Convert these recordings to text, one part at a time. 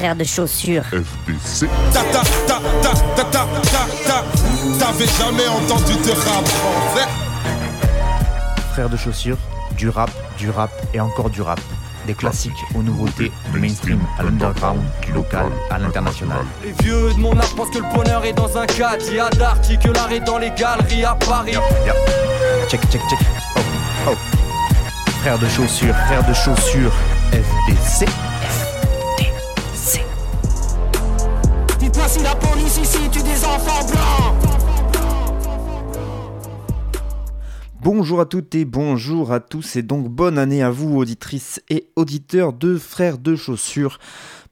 frères de chaussures. FDC. Ta ta ta ta ta ta ta ta. T'avais jamais entendu de rap Frères de chaussures, du rap, du rap et encore du rap. Des classiques aux nouveautés, du mainstream à l'underground, du local à l'international. Les vieux de mon art pensent que le bonheur est dans un cadre. Il y a d'arty que l'art est dans les galeries à Paris. Check, check, check. Oh, oh. Frères de chaussures, frères de chaussures, FDC. Si la police ici tue des enfants blancs. Bonjour à toutes et bonjour à tous et donc bonne année à vous auditrices et auditeurs de Frères de Chaussures.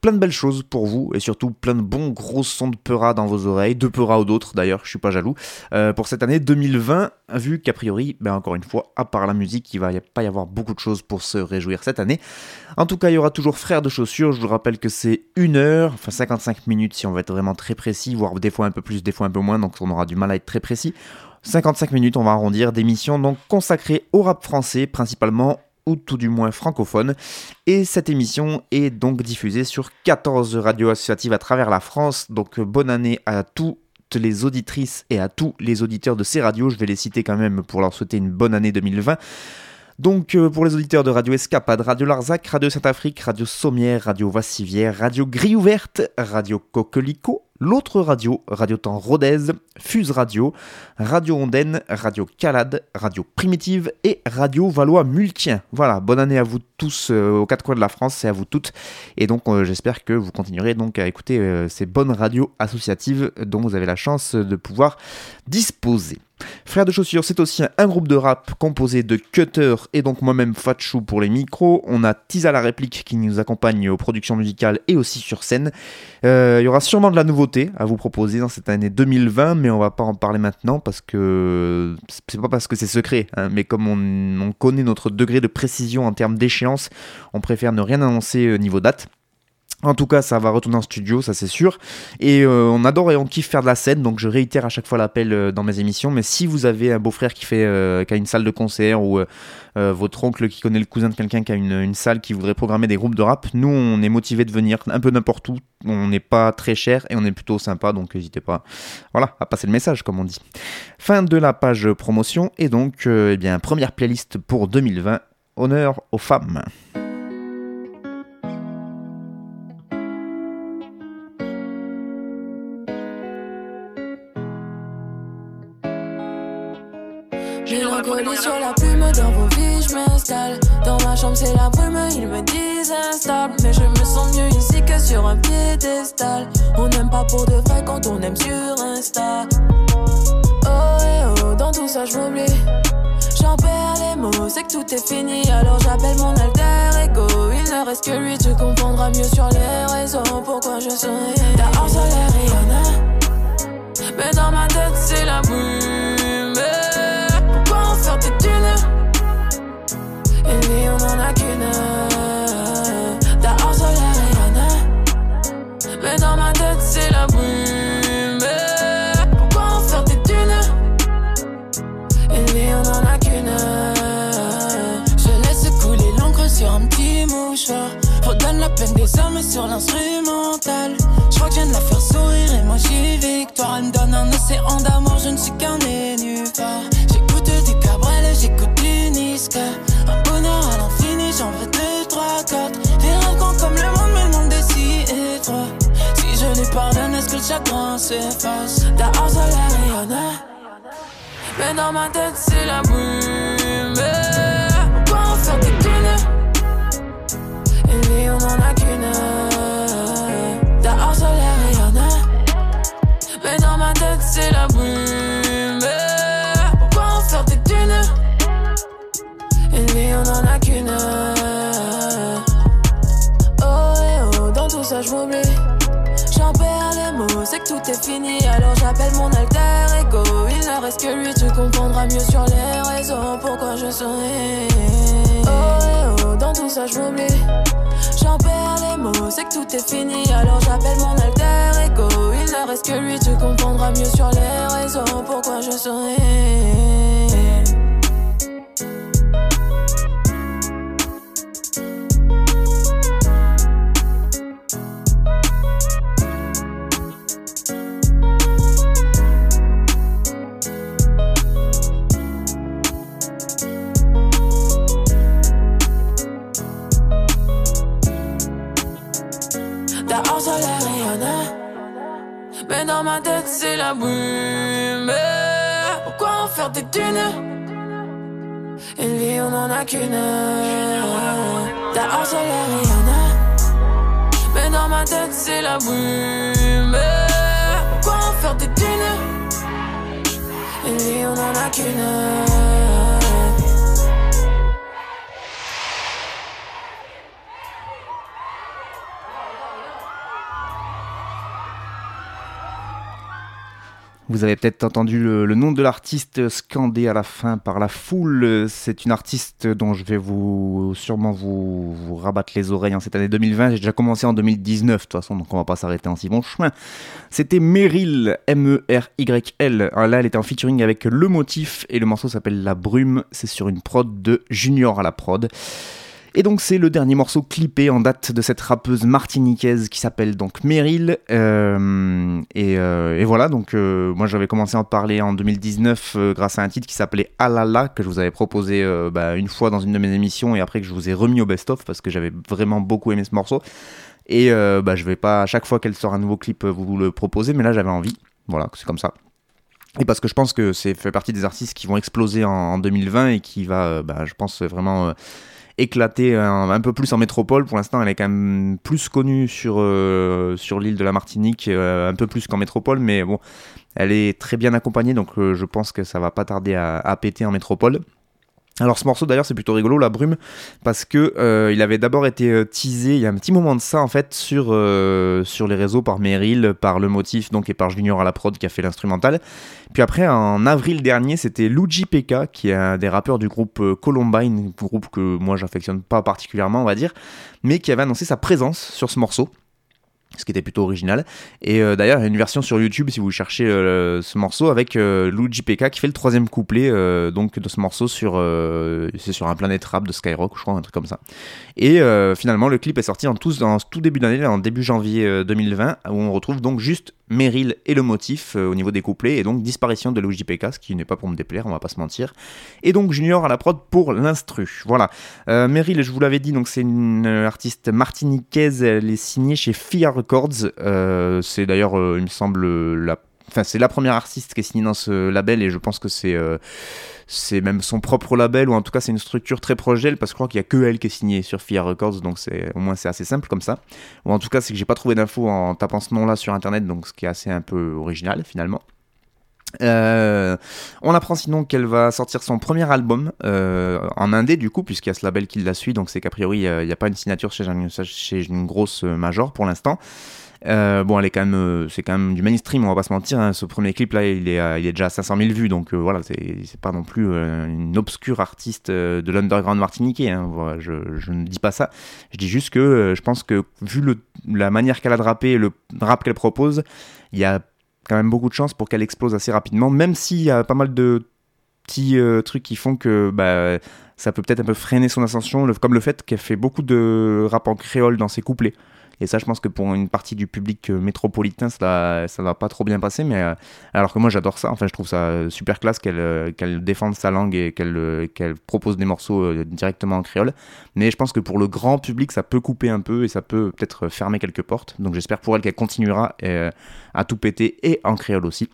Plein de belles choses pour vous et surtout plein de bons gros sons de Peura dans vos oreilles, de Peura ou d'autres d'ailleurs, je suis pas jaloux, euh, pour cette année 2020, vu qu'a priori, ben encore une fois, à part la musique, il va y- pas y avoir beaucoup de choses pour se réjouir cette année. En tout cas, il y aura toujours Frères de Chaussures, je vous rappelle que c'est une heure, enfin 55 minutes si on veut être vraiment très précis, voire des fois un peu plus, des fois un peu moins, donc on aura du mal à être très précis. 55 minutes, on va arrondir, d'émissions donc consacrées au rap français, principalement ou tout du moins francophone. Et cette émission est donc diffusée sur 14 radios associatives à travers la France. Donc euh, bonne année à toutes les auditrices et à tous les auditeurs de ces radios. Je vais les citer quand même pour leur souhaiter une bonne année 2020. Donc euh, pour les auditeurs de Radio Escapade, Radio Larzac, Radio Saint-Afrique, Radio Sommière, Radio Vassivière, Radio Grille Ouverte, Radio Coquelicot, l'autre radio, Radio Temps Rodez, Fuse Radio, Radio Ondaine, Radio Calade, Radio Primitive et Radio Valois Multien. Voilà, bonne année à vous tous euh, aux quatre coins de la France et à vous toutes. Et donc euh, j'espère que vous continuerez donc à écouter euh, ces bonnes radios associatives dont vous avez la chance de pouvoir disposer. Frères de chaussures, c'est aussi un groupe de rap composé de Cutter et donc moi-même Fatchou pour les micros. On a Tisa la réplique qui nous accompagne aux productions musicales et aussi sur scène. Euh, il y aura sûrement de la nouveauté à vous proposer dans cette année 2020, mais on va pas en parler maintenant parce que c'est pas parce que c'est secret, hein, mais comme on, on connaît notre degré de précision en termes d'échéance, on préfère ne rien annoncer euh, niveau date. En tout cas, ça va retourner en studio, ça c'est sûr. Et euh, on adore et on kiffe faire de la scène, donc je réitère à chaque fois l'appel euh, dans mes émissions. Mais si vous avez un beau-frère qui fait, euh, a une salle de concert ou votre oncle qui connaît le cousin de quelqu'un qui a une, salle qui voudrait programmer des groupes de rap, nous on est motivé de venir un peu n'importe où. On n'est pas très cher et on est plutôt sympa, donc n'hésitez pas, voilà, à passer le message comme on dit. Fin de la page promotion et donc, eh bien, première playlist pour 2020. Honneur aux femmes. Sur la plume dans vos vies, je m'installe. Dans ma chambre, c'est la brume, ils me disent instable. Mais je me sens mieux ici que sur un piédestal. On n'aime pas pour de vrai quand on aime sur Insta. Oh, eh oh, dans tout ça, je m'oublie. J'en perds les mots, c'est que tout est fini. Alors j'appelle mon alter ego. Il ne reste que lui, tu comprendras mieux sur les raisons pourquoi je souris. T'as harcelé Rihanna. Mais dans ma tête, c'est la brume. S'efface? T'as harcelé Rihanna. Mais dans ma tête, c'est la brume. Pourquoi en faire des thunes Et lui, on en a qu'une. Alors j'appelle mon alter ego. Il ne reste que lui, tu comprendras mieux sur les raisons pourquoi je souris. Oh, eh oh, dans tout ça, je m'oublie. J'en perds les mots, c'est que tout est fini. Alors j'appelle mon alter ego. Il ne reste que lui, tu comprendras mieux sur les raisons pourquoi je souris. Mais dans ma tête, c'est la brume. Pourquoi en faire des dunes Une vie, on en a qu'une. C'est la Rihanna. Mais dans ma tête, c'est la brume. Pourquoi en faire des dunes Une vie, on en a qu'une. Vous avez peut-être entendu le, nom de l'artiste scandé à la fin par la foule. C'est une artiste dont je vais vous sûrement vous, rabattre les oreilles en cette année 2020. J'ai déjà commencé en 2019 de toute façon, donc on va pas s'arrêter en si bon chemin. C'était Meryl, M-E-R-Y-L. Là, elle était en featuring avec Le Motif et le morceau s'appelle La Brume. C'est sur une prod de Junior à la prod. Et donc c'est le dernier morceau clippé en date de cette rappeuse martiniquaise qui s'appelle donc Meryl. Euh, euh, et, voilà, donc euh, moi j'avais commencé à en parler en 2019 grâce à un titre qui s'appelait Alala que je vous avais proposé bah, une fois dans une de mes émissions et après que je vous ai remis au best-of parce que j'avais vraiment beaucoup aimé ce morceau. Et bah, je vais pas à chaque fois qu'elle sort un nouveau clip vous le proposer, mais là j'avais envie. Voilà, c'est comme ça. Et parce que je pense que c'est fait partie des artistes qui vont exploser en, 2020 et qui va, bah, je pense, vraiment éclatée un, peu plus en métropole. Pour l'instant, elle est quand même plus connue sur, euh, l'île de la Martinique, euh, un peu plus qu'en métropole, mais bon, elle est très bien accompagnée, donc euh, je pense que ça va pas tarder à péter en métropole. Alors ce morceau d'ailleurs c'est plutôt rigolo la brume parce que euh, il avait d'abord été euh, teasé il y a un petit moment de ça en fait sur euh, sur les réseaux par Meryl, par le motif donc et par Junior à la prod qui a fait l'instrumental. Puis après en avril dernier c'était Luigi Pekka qui est un des rappeurs du groupe Columbine, groupe que moi j'affectionne pas particulièrement on va dire, mais qui avait annoncé sa présence sur ce morceau ce qui était plutôt original. Et euh, d'ailleurs, il y a une version sur YouTube si vous cherchez euh, ce morceau avec euh, Luigi PK qui fait le troisième couplet donc de ce morceau sur c'est sur un planète rap de Skyrock, je crois, un truc comme ça. Et finalement, le clip est sorti en en tout début d'année, en début janvier 2020, où on retrouve donc juste Meryl et le motif au niveau des couplets, et donc disparition de Luigi ce qui n'est pas pour me déplaire, on va pas se mentir. Et donc Junior à la prod pour l'instru. Voilà. Meryl, je vous l'avais dit, donc c'est une artiste martiniquaise, elle est signée chez Fia Records. Euh, c'est d'ailleurs, euh, il me semble, la c'est la première artiste qui est signée dans ce label et je pense que c'est euh, c'est même son propre label ou en tout cas c'est une structure très proche d'elle parce que je crois qu'il y a que elle qui est signée sur Fia Records donc c'est au moins c'est assez simple comme ça ou en tout cas c'est que j'ai pas trouvé d'infos en tapant ce nom là sur internet donc ce qui est assez un peu original finalement euh, on apprend sinon qu'elle va sortir son premier album euh, en indé du coup puisqu'il y a ce label qui la suit donc c'est qu'a priori il n'y a, pas une signature chez, chez une grosse major pour l'instant. Euh, bon, elle est quand même, c'est quand même du mainstream, on va pas se mentir. Hein. Ce premier clip là, il est, est déjà à 500 000 vues, donc voilà, c'est pas non plus une obscure artiste de l'underground martiniquais. Hein. je, je, ne dis pas ça. Je dis juste que je pense que vu le, la manière qu'elle a de rapper, le rap qu'elle propose, il y a quand même beaucoup de chance pour qu'elle explose assez rapidement, même s'il y a pas mal de petits euh, trucs qui font que bah, ça peut peut-être un peu freiner son ascension, comme le fait qu'elle fait beaucoup de rap en créole dans ses couplets. Et ça, je pense que pour une partie du public euh, métropolitain, ça va pas trop bien passer. Mais euh, alors que moi, j'adore ça. Enfin, je trouve ça super classe qu'elle euh, qu'elle défende sa langue et qu'elle qu'elle propose des morceaux directement en créole. Mais je pense que pour le grand public, ça peut couper un peu et ça peut peut-être fermer quelques portes. Donc j'espère pour elle qu'elle continuera à tout péter et en créole aussi.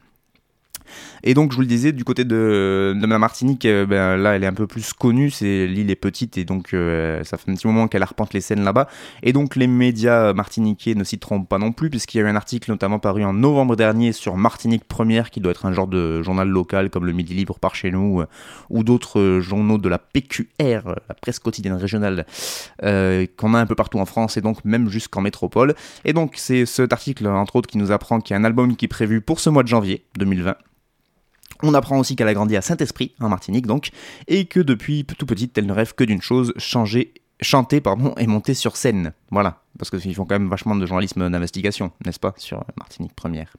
Et donc, je vous le disais, du côté de, de la Martinique, euh, ben, là, elle est un peu plus connue. C'est l'île est petite et donc euh, ça fait un petit moment qu'elle arpente les scènes là-bas. Et donc, les médias martiniquais ne s'y trompent pas non plus, puisqu'il y a eu un article notamment paru en novembre dernier sur Martinique Première, qui doit être un genre de journal local comme le Midi Libre par chez nous, euh, ou d'autres journaux de la PQR, la presse quotidienne régionale, qu'on a un peu partout en France et donc même jusqu'en métropole. Et donc, c'est cet article, entre autres, qui nous apprend qu'il y a un album qui est prévu pour ce mois de janvier 2020. On apprend aussi qu'elle a grandi à Saint-Esprit, en Martinique donc, et que depuis tout petite, elle ne rêve que d'une chose, changer, chanter pardon, et monter sur scène. Voilà, parce qu'ils font quand même vachement de journalisme d'investigation, n'est-ce pas, sur Martinique Première.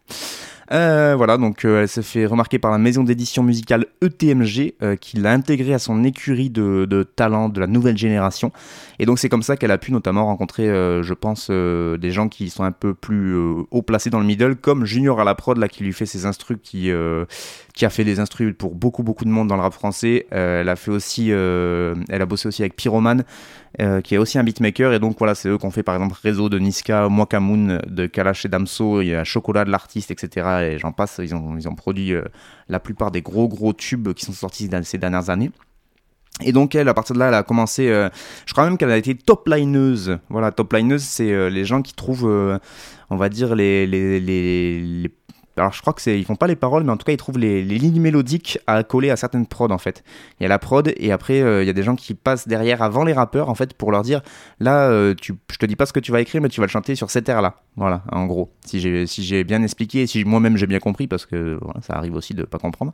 Euh, voilà, donc euh, elle s'est fait remarquer par la maison d'édition musicale ETMG, euh, qui l'a intégrée à son écurie de, talents de la nouvelle génération. Et donc c'est comme ça qu'elle a pu notamment rencontrer, je pense, des gens qui sont un peu plus haut placés dans le middle, comme Junior à la prod, là, qui lui fait ses instrus, qui, qui a fait des instrus pour beaucoup, beaucoup de monde dans le rap français. elle a fait aussi, elle a bossé aussi avec Pyroman, qui est aussi un beatmaker, et donc voilà, c'est eux qui ont fait par exemple Réseau de Niska, Moakamoun de Kalash et Damso, il y a Chocolat de l'artiste, etc. Et j'en passe, ils ont, produit la plupart des gros gros tubes qui sont sortis ces dernières années. Et donc elle, à partir de là, elle a commencé. je crois même qu'elle a été top lineuse. Voilà, top lineuse, c'est les gens qui trouvent, on va dire les, les alors je crois que c'est ils font pas les paroles mais en tout cas ils trouvent les, lignes mélodiques à coller à certaines prods en fait. Il y a la prod et après euh, il y a des gens qui passent derrière avant les rappeurs en fait pour leur dire là euh, tu, je te dis pas ce que tu vas écrire mais tu vas le chanter sur cette air là voilà en gros. Si j'ai si j'ai bien expliqué si moi-même j'ai bien compris parce que ça arrive aussi de pas comprendre.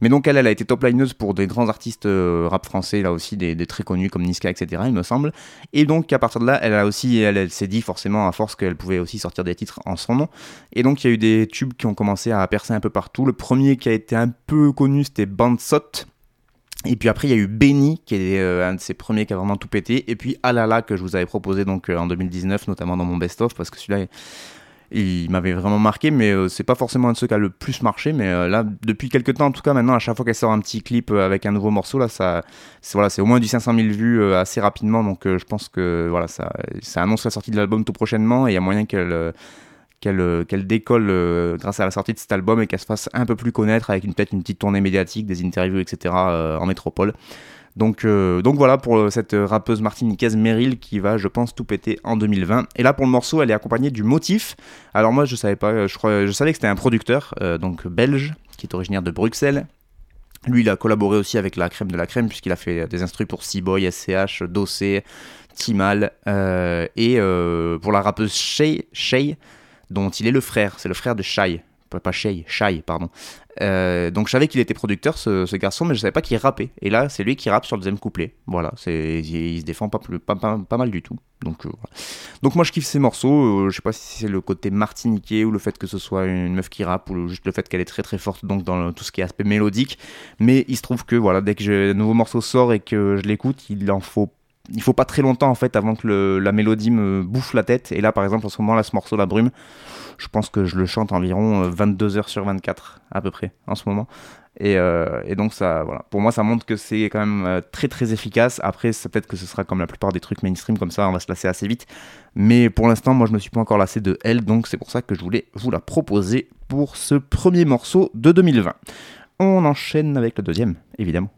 Mais donc elle elle a été top lineuse pour des grands artistes euh, rap français là aussi des, très connus comme Niska etc il me semble. Et donc à partir de là elle a aussi elle, elle s'est dit forcément à force qu'elle pouvait aussi sortir des titres en son nom. Et donc il y a eu des tubes qui ont commencé à percer un peu partout. Le premier qui a été un peu connu, c'était Bandsot. Et puis après, il y a eu Benny, qui est euh, un de ses premiers qui a vraiment tout pété. Et puis Alala, que je vous avais proposé donc euh, en 2019, notamment dans mon best-of, parce que celui-là, il m'avait vraiment marqué, mais euh, c'est pas forcément un de ceux qui a le plus marché. Mais là, depuis quelques temps, en tout cas, maintenant, à chaque fois qu'elle sort un petit clip avec un nouveau morceau, là, c'est voilà, au moins du 500 000 vues assez rapidement. Donc, je pense que voilà, ça, ça annonce la sortie de l'album tout prochainement, et il y a moyen qu'elle euh, qu'elle décolle euh, grâce à la sortie de cet album et qu'elle se fasse un peu plus connaître avec peut-être une petite tournée médiatique, des interviews, etc. Euh, en métropole. Donc, voilà pour cette rappeuse martiniquaise Meryl qui va, je pense, tout péter en 2020. Et là pour le morceau, elle est accompagnée du motif. Alors moi je savais pas, je, savais que c'était un producteur, donc belge, qui est originaire de Bruxelles. Lui, il a collaboré aussi avec la crème de la crème puisqu'il a fait des instruments pour Seaboy, SCH, Dossé, Timal et pour la rappeuse Shay, Shay dont il est le frère. C'est le frère de Shai. Pas Shay, Shai, pardon. Euh, donc je savais qu'il était producteur, ce, garçon, mais je savais pas qu'il rappait. Et là, c'est lui qui rappe sur le deuxième couplet. Voilà, c'est, il, se défend pas, mal du tout. Donc, euh, donc moi, je kiffe ces morceaux. Euh, je sais pas si c'est le côté martiniquais ou le fait que ce soit une meuf qui rappe ou juste le fait qu'elle est très très forte donc dans tout ce qui est aspect mélodique. Mais il se trouve que voilà, dès que un nouveau morceau sort et que je l'écoute, il en faut il faut pas très longtemps en fait avant que la mélodie me bouffe la tête. Et là, par exemple, en ce moment, là, ce morceau, La Brume, je pense que je le chante environ 22 euh, heures sur 24 à peu près en ce moment. Et, euh, et donc ça, voilà. Pour moi, ça montre que c'est quand même euh, très très efficace. Après, peut-être que ce sera comme la plupart des trucs mainstream comme ça, on va se lasser assez vite. Mais pour l'instant, moi, je me suis pas encore lassé de elle, donc c'est pour ça que je voulais vous la proposer pour ce premier morceau de 2020. On enchaîne avec le deuxième, évidemment.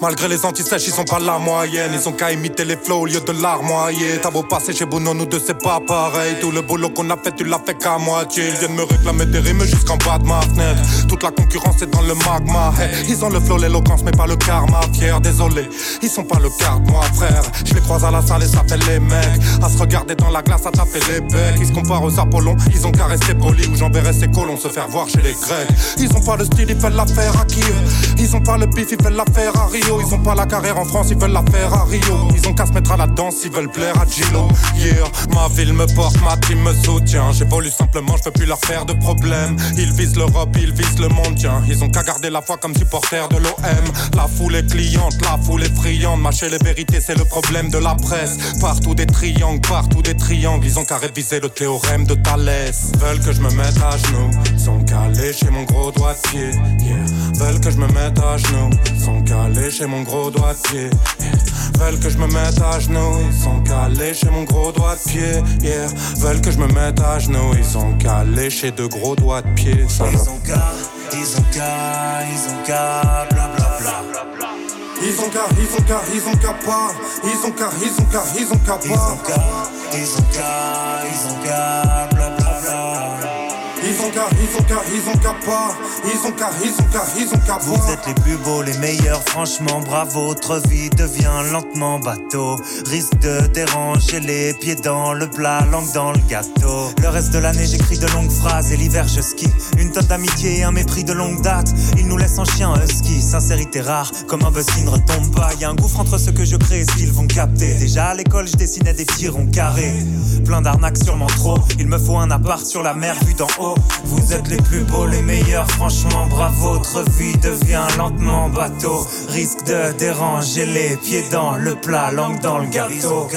Malgré les antisèches, ils sont pas la moyenne. Ils ont qu'à imiter les flows au lieu de l'armoyer. T'as beau passer chez Bono, nous deux c'est pas pareil. Tout le boulot qu'on a fait, tu l'as fait qu'à moitié. Ils viennent me réclamer des rimes jusqu'en bas de ma fenêtre. Toute la concurrence est dans le magma. ils ont le flow, l'éloquence, mais pas le karma. Fier, désolé, ils sont pas le quart moi frère. Je les croise à la salle et ça fait les mecs. À se regarder dans la glace, à taper les becs. Ils se comparent aux Apollons, ils ont qu'à rester polis. Ou j'enverrai ces colons se faire voir chez les Grecs. Ils ont pas le style, ils veulent l'affaire à qui Ils ont pas le bif, ils veulent l'affaire à Ils ont pas la carrière en France, ils veulent la faire à Rio. Ils ont qu'à se mettre à la danse, ils veulent plaire à Gilo. Yeah, ma ville me porte, ma team me soutient. J'évolue simplement, je peux plus leur faire de problème. Ils visent l'Europe, ils visent le monde, tiens. Ils ont qu'à garder la foi comme supporter de l'OM. La foule est cliente, la foule est friande. Mâcher les vérités, c'est le problème de la presse. Partout des triangles, partout des triangles. Ils ont qu'à réviser le théorème de Thalès. Veulent que je me mette à genoux, sont calés chez mon gros doigt de pied. Yeah. Veulent que je me mette à genoux, sont calés chez mon gros gros doigt de pied. Veulent que je me mette à genoux, ils sont calés chez mon gros doigt de pied. Yeah. Veulent que je me mette à genoux, ils sont calés chez de gros doigts de pied. ils ont qu'à, ils ont qu'à, ils ont qu'à, bla bla bla. Ils ont qu'à, ils ont qu'à, ils ont qu'à pas. Ils ont qu'à, ils ont qu'à, ils ont qu'à pas. Ils ont qu'à, ils ont qu'à, ils ont qu'à, ont qu'à, ils ont qu'à, ils ont qu'à pas. Ils ont qu'à, ils ont qu'à, ils ont qu'à Vous êtes les plus beaux, les meilleurs, franchement, bravo. Votre vie devient lentement bateau. Risque de déranger les pieds dans le plat, langue dans le gâteau. Le reste de l'année, j'écris de longues phrases et l'hiver, je skie. Une tonne d'amitié et un mépris de longue date. Ils nous laissent en chien husky. Sincérité rare, comme un buzz qui ne retombe pas. Y a un gouffre entre ce que je crée et ce qu'ils vont capter. Déjà à l'école, je dessinais des petits ronds carrés. Plein d'arnaques, sûrement trop. Il me faut un appart sur la mer, vu d'en haut. Vous êtes les plus beaux, les meilleurs, franchement bravo. Votre vie devient lentement bateau. Risque de déranger les pieds dans le plat, langue dans le gâteau.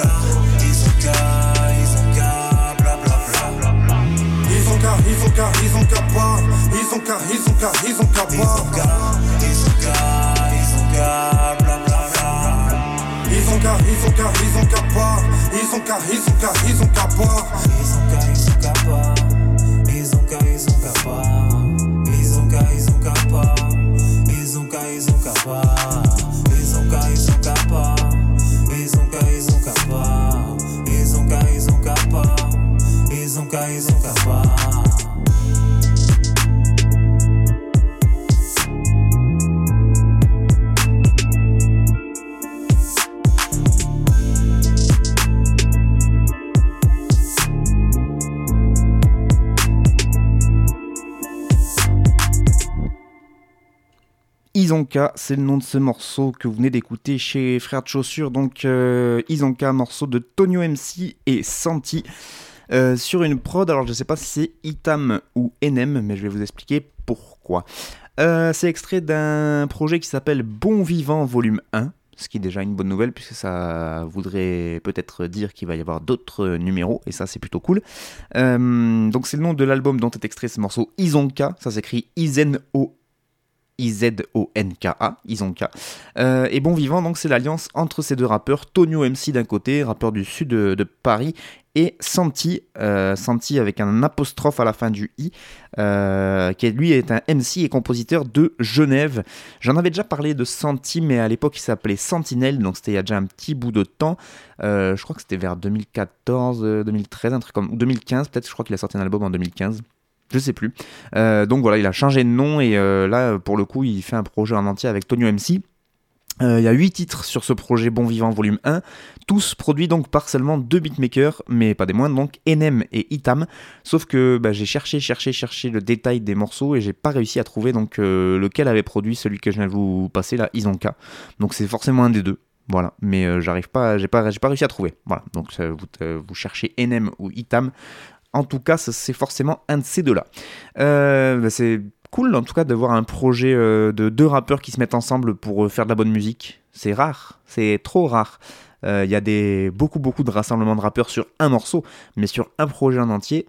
ils ont qu'à, ils ont qu'à pas, ils ont qu'à, ils ont qu'à, ils ont qu'à pas. Ils ont qu'à, ils ont qu'à, ils ont qu'à, bla bla bla. Ils ont qu'à, ils ont qu'à, ils ont qu'à pas, ils ont qu'à, ils ont qu'à, ils ont qu'à pas. Ils ont qu'à, ils ont qu'à ils ont qu'à. Ils ont qu'à, ils ont qu'à ils ils ont qu'à. Ils ils ont qu'à ils Isonka, c'est le nom de ce morceau que vous venez d'écouter chez Frères de Chaussures. Donc euh, Isonka, morceau de Tonio MC et Santi. Euh, sur une prod, alors je ne sais pas si c'est Itam ou Enem, mais je vais vous expliquer pourquoi. Euh, c'est extrait d'un projet qui s'appelle Bon Vivant Volume 1, ce qui est déjà une bonne nouvelle puisque ça voudrait peut-être dire qu'il va y avoir d'autres numéros et ça c'est plutôt cool. donc c'est le nom de l'album dont est extrait ce morceau Isonka, ça s'écrit Izen-O I-Z-O-N-K-A, Isonka. Euh, et Bon Vivant, donc c'est l'alliance entre ces deux rappeurs, Tonio MC d'un côté, rappeur du sud de, Paris, et Santi, euh, Santi avec un apostrophe à la fin du i, euh, qui lui est un MC et compositeur de Genève. J'en avais déjà parlé de Santi, mais à l'époque il s'appelait Sentinelle, donc c'était il y a déjà un petit bout de temps. je crois que c'était vers 2014, 2013, un truc comme ou 2015 peut-être. Je crois qu'il a sorti un album en 2015 je sais plus. Euh, donc voilà, il a changé de nom et euh, là, pour le coup, il fait un projet en entier avec Tonio MC. Euh, il y a 8 titres sur ce projet Bon Vivant Volume 1, tous produits donc par seulement deux beatmakers, mais pas des moindres, donc Enem et Itam. Sauf que bah, j'ai cherché, cherché, cherché le détail des morceaux et j'ai pas réussi à trouver donc lequel avait produit celui que je viens de vous passer là, Isonka. Donc c'est forcément un des deux. Voilà, mais j'arrive pas, j'ai pas, pas réussi à trouver. Voilà, donc vous, vous cherchez Enem ou Itam, en tout cas, c'est forcément un de ces deux-là. Euh, bah, c'est cool en tout cas de voir un projet euh, de deux rappeurs qui se mettent ensemble pour euh, faire de la bonne musique. C'est rare, c'est trop rare. Il y a des, beaucoup beaucoup de rassemblements de rappeurs sur un morceau, mais sur un projet en entier,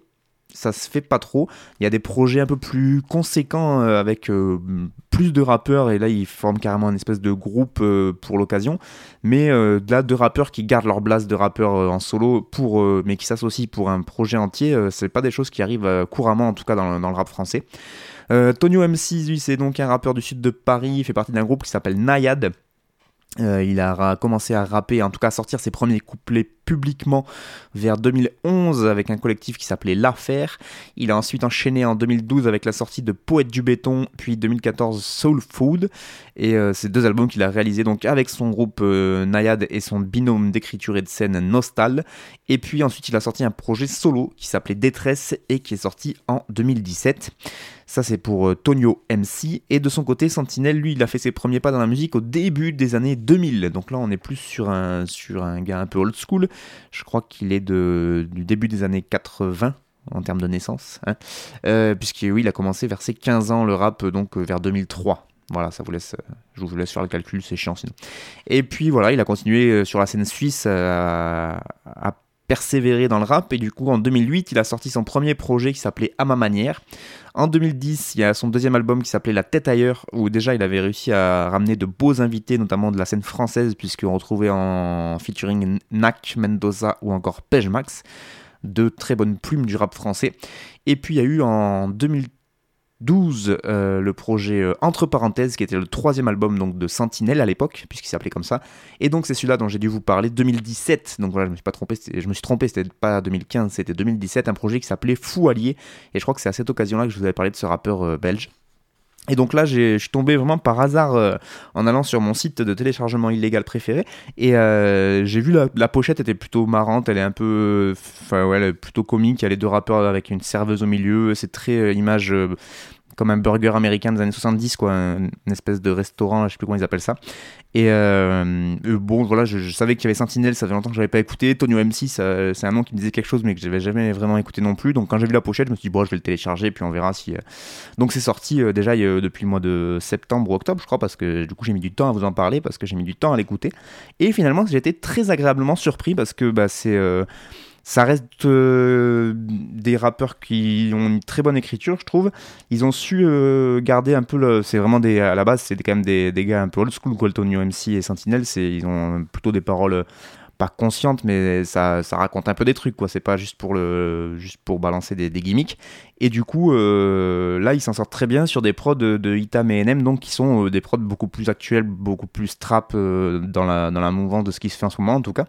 ça se fait pas trop. Il y a des projets un peu plus conséquents euh, avec euh, plus de rappeurs et là ils forment carrément une espèce de groupe euh, pour l'occasion. Mais là, deux rappeurs qui gardent leur blase de rappeurs en solo pour, mais qui s'associent pour un projet entier, c'est pas des choses qui arrivent couramment en tout cas dans, le rap français. Tonio MC, lui, c'est donc un rappeur du sud de Paris, il fait partie d'un groupe qui s'appelle Nayad. Il a commencé à rapper, en tout cas à sortir ses premiers couplets publiquement vers 2011 avec un collectif qui s'appelait L'Affaire. Il a ensuite enchaîné en 2012 avec la sortie de Poète du béton, puis 2014 Soul Food. Et euh, ces deux albums qu'il a réalisés donc avec son groupe euh, Nayad et son binôme d'écriture et de scène Nostal. Et puis ensuite il a sorti un projet solo qui s'appelait Détresse et qui est sorti en 2017. Ça, c'est pour euh, Tonio MC. Et de son côté, Sentinel, lui, il a fait ses premiers pas dans la musique au début des années 2000. Donc là, on est plus sur un, sur un gars un peu old school. Je crois qu'il est de, du début des années 80 en termes de naissance. Hein. Euh, puisque oui, a commencé vers ses 15 ans le rap, donc euh, vers 2003. Voilà, ça vous laisse, je vous laisse faire le calcul, c'est chiant sinon. Et puis voilà, il a continué sur la scène suisse à persévérer dans le rap et du coup en 2008 il a sorti son premier projet qui s'appelait À ma manière. En 2010 il y a son deuxième album qui s'appelait La tête ailleurs où déjà il avait réussi à ramener de beaux invités notamment de la scène française puisqu'on retrouvait en featuring Nak, Mendoza ou encore Pej Max de très bonnes plumes du rap français. Et puis il y a eu en 2013 12, euh, le projet euh, Entre parenthèses, qui était le troisième album donc, de Sentinelle à l'époque, puisqu'il s'appelait comme ça. Et donc c'est celui-là dont j'ai dû vous parler, 2017. Donc voilà, je me suis pas trompé, je me suis trompé, c'était pas 2015, c'était 2017, un projet qui s'appelait Fou Allié. Et je crois que c'est à cette occasion-là que je vous avais parlé de ce rappeur euh, belge. Et donc là, je suis tombé vraiment par hasard en allant sur mon site de téléchargement illégal préféré. Et j'ai vu la, pochette était plutôt marrante, elle est un peu. Enfin, ouais, plutôt comique. Il y a les deux rappeurs avec une serveuse au milieu. C'est très image comme un burger américain des années 70, quoi, une espèce de restaurant, je sais plus comment ils appellent ça. Et euh, bon, voilà, je, savais qu'il y avait Sentinel, ça fait longtemps que j'avais pas écouté. Tonio MC, c'est un nom qui me disait quelque chose, mais que j'avais jamais vraiment écouté non plus. Donc quand j'ai vu la pochette, je me suis dit, bon, je vais le télécharger, puis on verra si. Donc c'est sorti déjà depuis le mois de septembre ou octobre, je crois, parce que du coup j'ai mis du temps à vous en parler, parce que j'ai mis du temps à l'écouter. Et finalement, j'ai été très agréablement surpris parce que bah, c'est ça reste euh, des rappeurs qui ont une très bonne écriture, je trouve. Ils ont su euh, garder un peu. C'est vraiment des. À la base, c'est quand même des, des, gars un peu old school, Coltonio MC et Sentinel. Ils ont plutôt des paroles pas conscientes, mais ça, ça raconte un peu des trucs, quoi. C'est pas juste pour, le, juste pour balancer des, des gimmicks. Et du coup, euh, là, ils s'en sortent très bien sur des prods de, de Itam et NM, donc qui sont des prods beaucoup plus actuels, beaucoup plus trap dans, la, dans la mouvance de ce qui se fait en ce moment, en tout cas.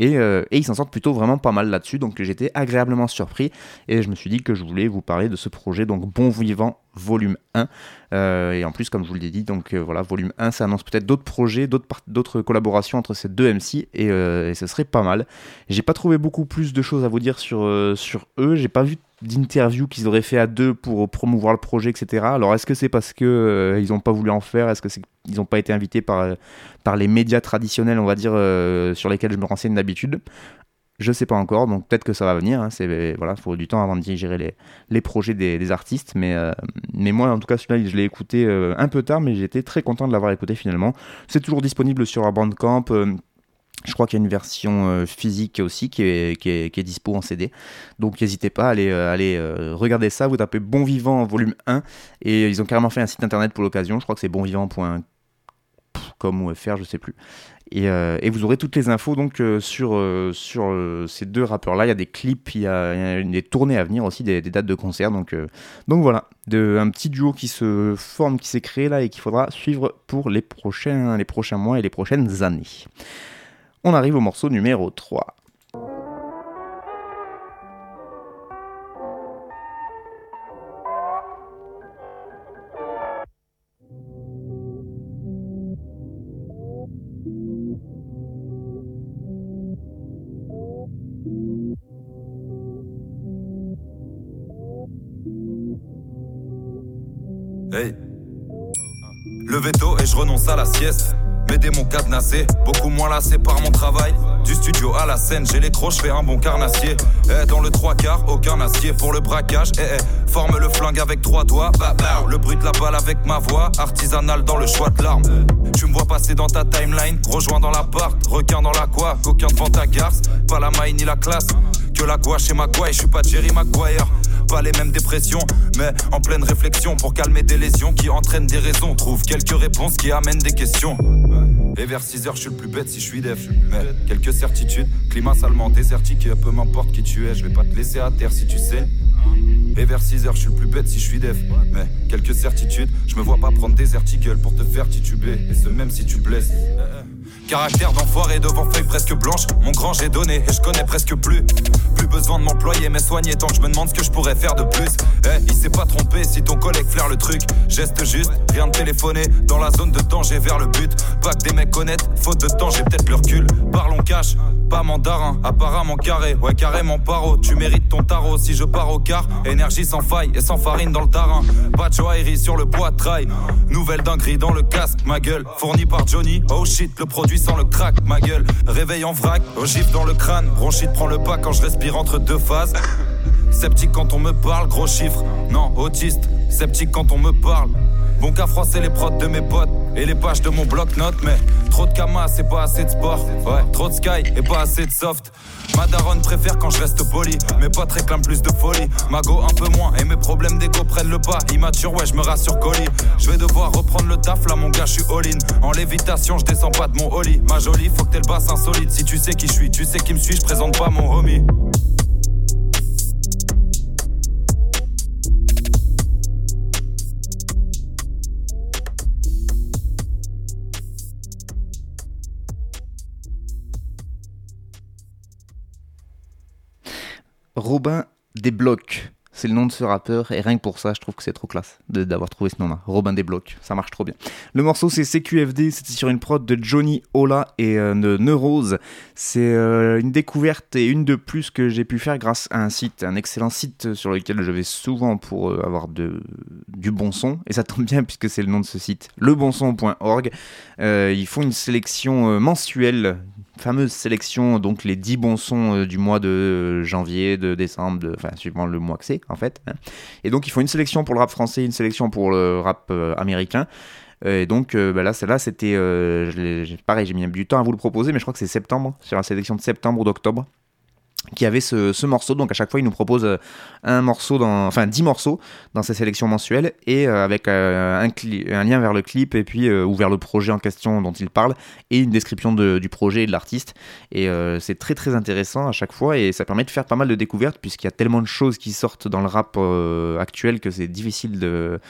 Euh, et, ils s'en sortent plutôt vraiment pas mal là-dessus, donc j'étais agréablement surpris. Et je me suis dit que je voulais vous parler de ce projet, donc Bon Vivant volume 1. Euh, et en plus, comme je vous l'ai dit, donc euh, voilà, volume 1, ça annonce peut-être d'autres projets, d'autres collaborations entre ces deux MC et, et ce serait pas mal. J'ai pas trouvé beaucoup plus de choses à vous dire sur, sur eux, j'ai pas vu d'interviews qu'ils auraient fait à deux pour promouvoir le projet, etc. Alors est-ce que c'est parce que euh, ils n'ont pas voulu en faire? Est-ce que c'est ils n'ont pas été invités par, euh, par les médias traditionnels, on va dire, euh, sur lesquels je me renseigne d'habitude? Je sais pas encore, donc peut-être que ça va venir. Hein, c'est voilà, faut du temps avant de digérer les, projets des, artistes, mais mais moi en tout cas celui-là je l'ai écouté un peu tard, mais j'étais très content de l'avoir écouté finalement. C'est toujours disponible sur Bandcamp. Je crois qu'il y a une version euh, physique aussi qui est, qui, dispo en CD. Donc n'hésitez pas à aller, euh, aller euh, regarder ça. Vous tapez Bon Vivant volume 1 et ils ont carrément fait un site internet pour l'occasion. Je crois que c'est bonvivant.com ou fr, je sais plus. Et, et, vous aurez toutes les infos donc sur, sur ces deux rappeurs là. Il y a des clips, il y a, des tournées à venir aussi, des, des dates de concert. Donc, donc voilà, de, un petit duo qui se forme, qui s'est créé là et qu'il faudra suivre pour les prochains, les prochains mois et les prochaines années. On arrive au morceau numéro 3. La sieste. Mes démons beaucoup moins lassés par mon travail. Du studio à la scène, j'ai les crocs, fais un bon carnassier. Eh, dans le trois quarts, aucun acier pour le braquage. Eh, eh, forme le flingue avec trois doigts. Bah, bah, le bruit de la balle avec ma voix, artisanale dans le choix de l'arme. Tu me vois passer dans ta timeline, rejoins dans l'appart, requin dans l'aqua, coquin devant ta garce. Pas la maille ni la classe, que la gouache et ma gouaille, je suis pas Jerry Maguire pas les mêmes dépressions, mais en pleine réflexion pour calmer des lésions qui entraînent des raisons. Trouve quelques réponses qui amènent des questions. Et vers 6 heures, je suis le plus bête si je suis def. Mais quelques certitudes, climat salement désertique, peu m'importe qui tu es, je vais pas te laisser à terre si tu sais. Et vers 6 heures, je suis le plus bête si je suis def. Mais quelques certitudes, je me vois pas prendre des articles pour te faire tituber. Et ce même si tu blesses. Caractère d'enfoiré devant feuille presque blanche. Mon grand j'ai donné et je connais presque plus. Plus besoin de m'employer mais soigner tant que je me demande ce que je pourrais faire de plus. Eh, il s'est pas trompé si ton collègue flaire le truc. Geste juste, rien de téléphoner. Dans la zone de danger vers le but. Pas que des mecs connaissent, faute de temps j'ai peut-être le recul. Parlons cash, pas mandarin, apparemment carré. Ouais, carrément paro. Tu mérites ton tarot si je pars au car. Énergie sans faille et sans farine dans le tarin. Pas de sur le bois de trail. Nouvelle dinguerie dans le casque, ma gueule. Fourni par Johnny, oh shit, le produit sans le crack, ma gueule. Réveil en vrac, ogive dans le crâne. Bronchite prend le pas quand je respire entre deux phases. Sceptique quand on me parle, gros chiffre. Non, autiste, sceptique quand on me parle. Bon qu'à froisser les prods de mes potes et les pages de mon bloc-notes, mais trop de kama, c'est pas assez de sport. Ouais, trop de sky et pas assez de soft. Ma daronne préfère quand je reste poli, mes potes réclament plus de folie. Mago un peu moins et mes problèmes d'ego prennent le pas. Immature, ouais, je me rassure colis. Je vais devoir reprendre le taf, là mon gars, je suis all-in. En lévitation, je descends pas de mon holly. Ma jolie, faut que t'aies le bassin solide. Si tu sais qui je suis, tu sais qui me suis, je présente pas mon homie. Robin Desblocs. C'est le nom de ce rappeur et rien que pour ça, je trouve que c'est trop classe d'avoir trouvé ce nom-là. Robin Desblocs, ça marche trop bien. Le morceau c'est CQFD, c'était sur une prod de Johnny Ola et euh, de Neurose. C'est euh, une découverte et une de plus que j'ai pu faire grâce à un site, un excellent site sur lequel je vais souvent pour euh, avoir du bon son, et ça tombe bien puisque c'est le nom de ce site, lebonson.org. Ils font une sélection mensuelle, fameuse sélection, donc les 10 bons sons euh, du mois de janvier, de décembre, enfin suivant le mois que c'est en fait. hein. Et donc ils font une sélection pour le rap français, une sélection pour le rap euh, américain. Et donc euh, bah là, celle-là, c'était. pareil, j'ai mis du temps à vous le proposer, mais je crois que c'est septembre, sur la sélection de septembre ou d'octobre, qui avait ce, ce morceau. Donc à chaque fois, il nous propose euh, un morceau, dans, enfin 10 morceaux dans ses sélections mensuelles, et euh, avec euh, un, lien vers le clip, et puis ou vers le projet en question dont il parle, et une description de- du projet et de l'artiste. Et c'est très très intéressant à chaque fois, et ça permet de faire pas mal de découvertes, puisqu'il y a tellement de choses qui sortent dans le rap actuel que c'est difficile de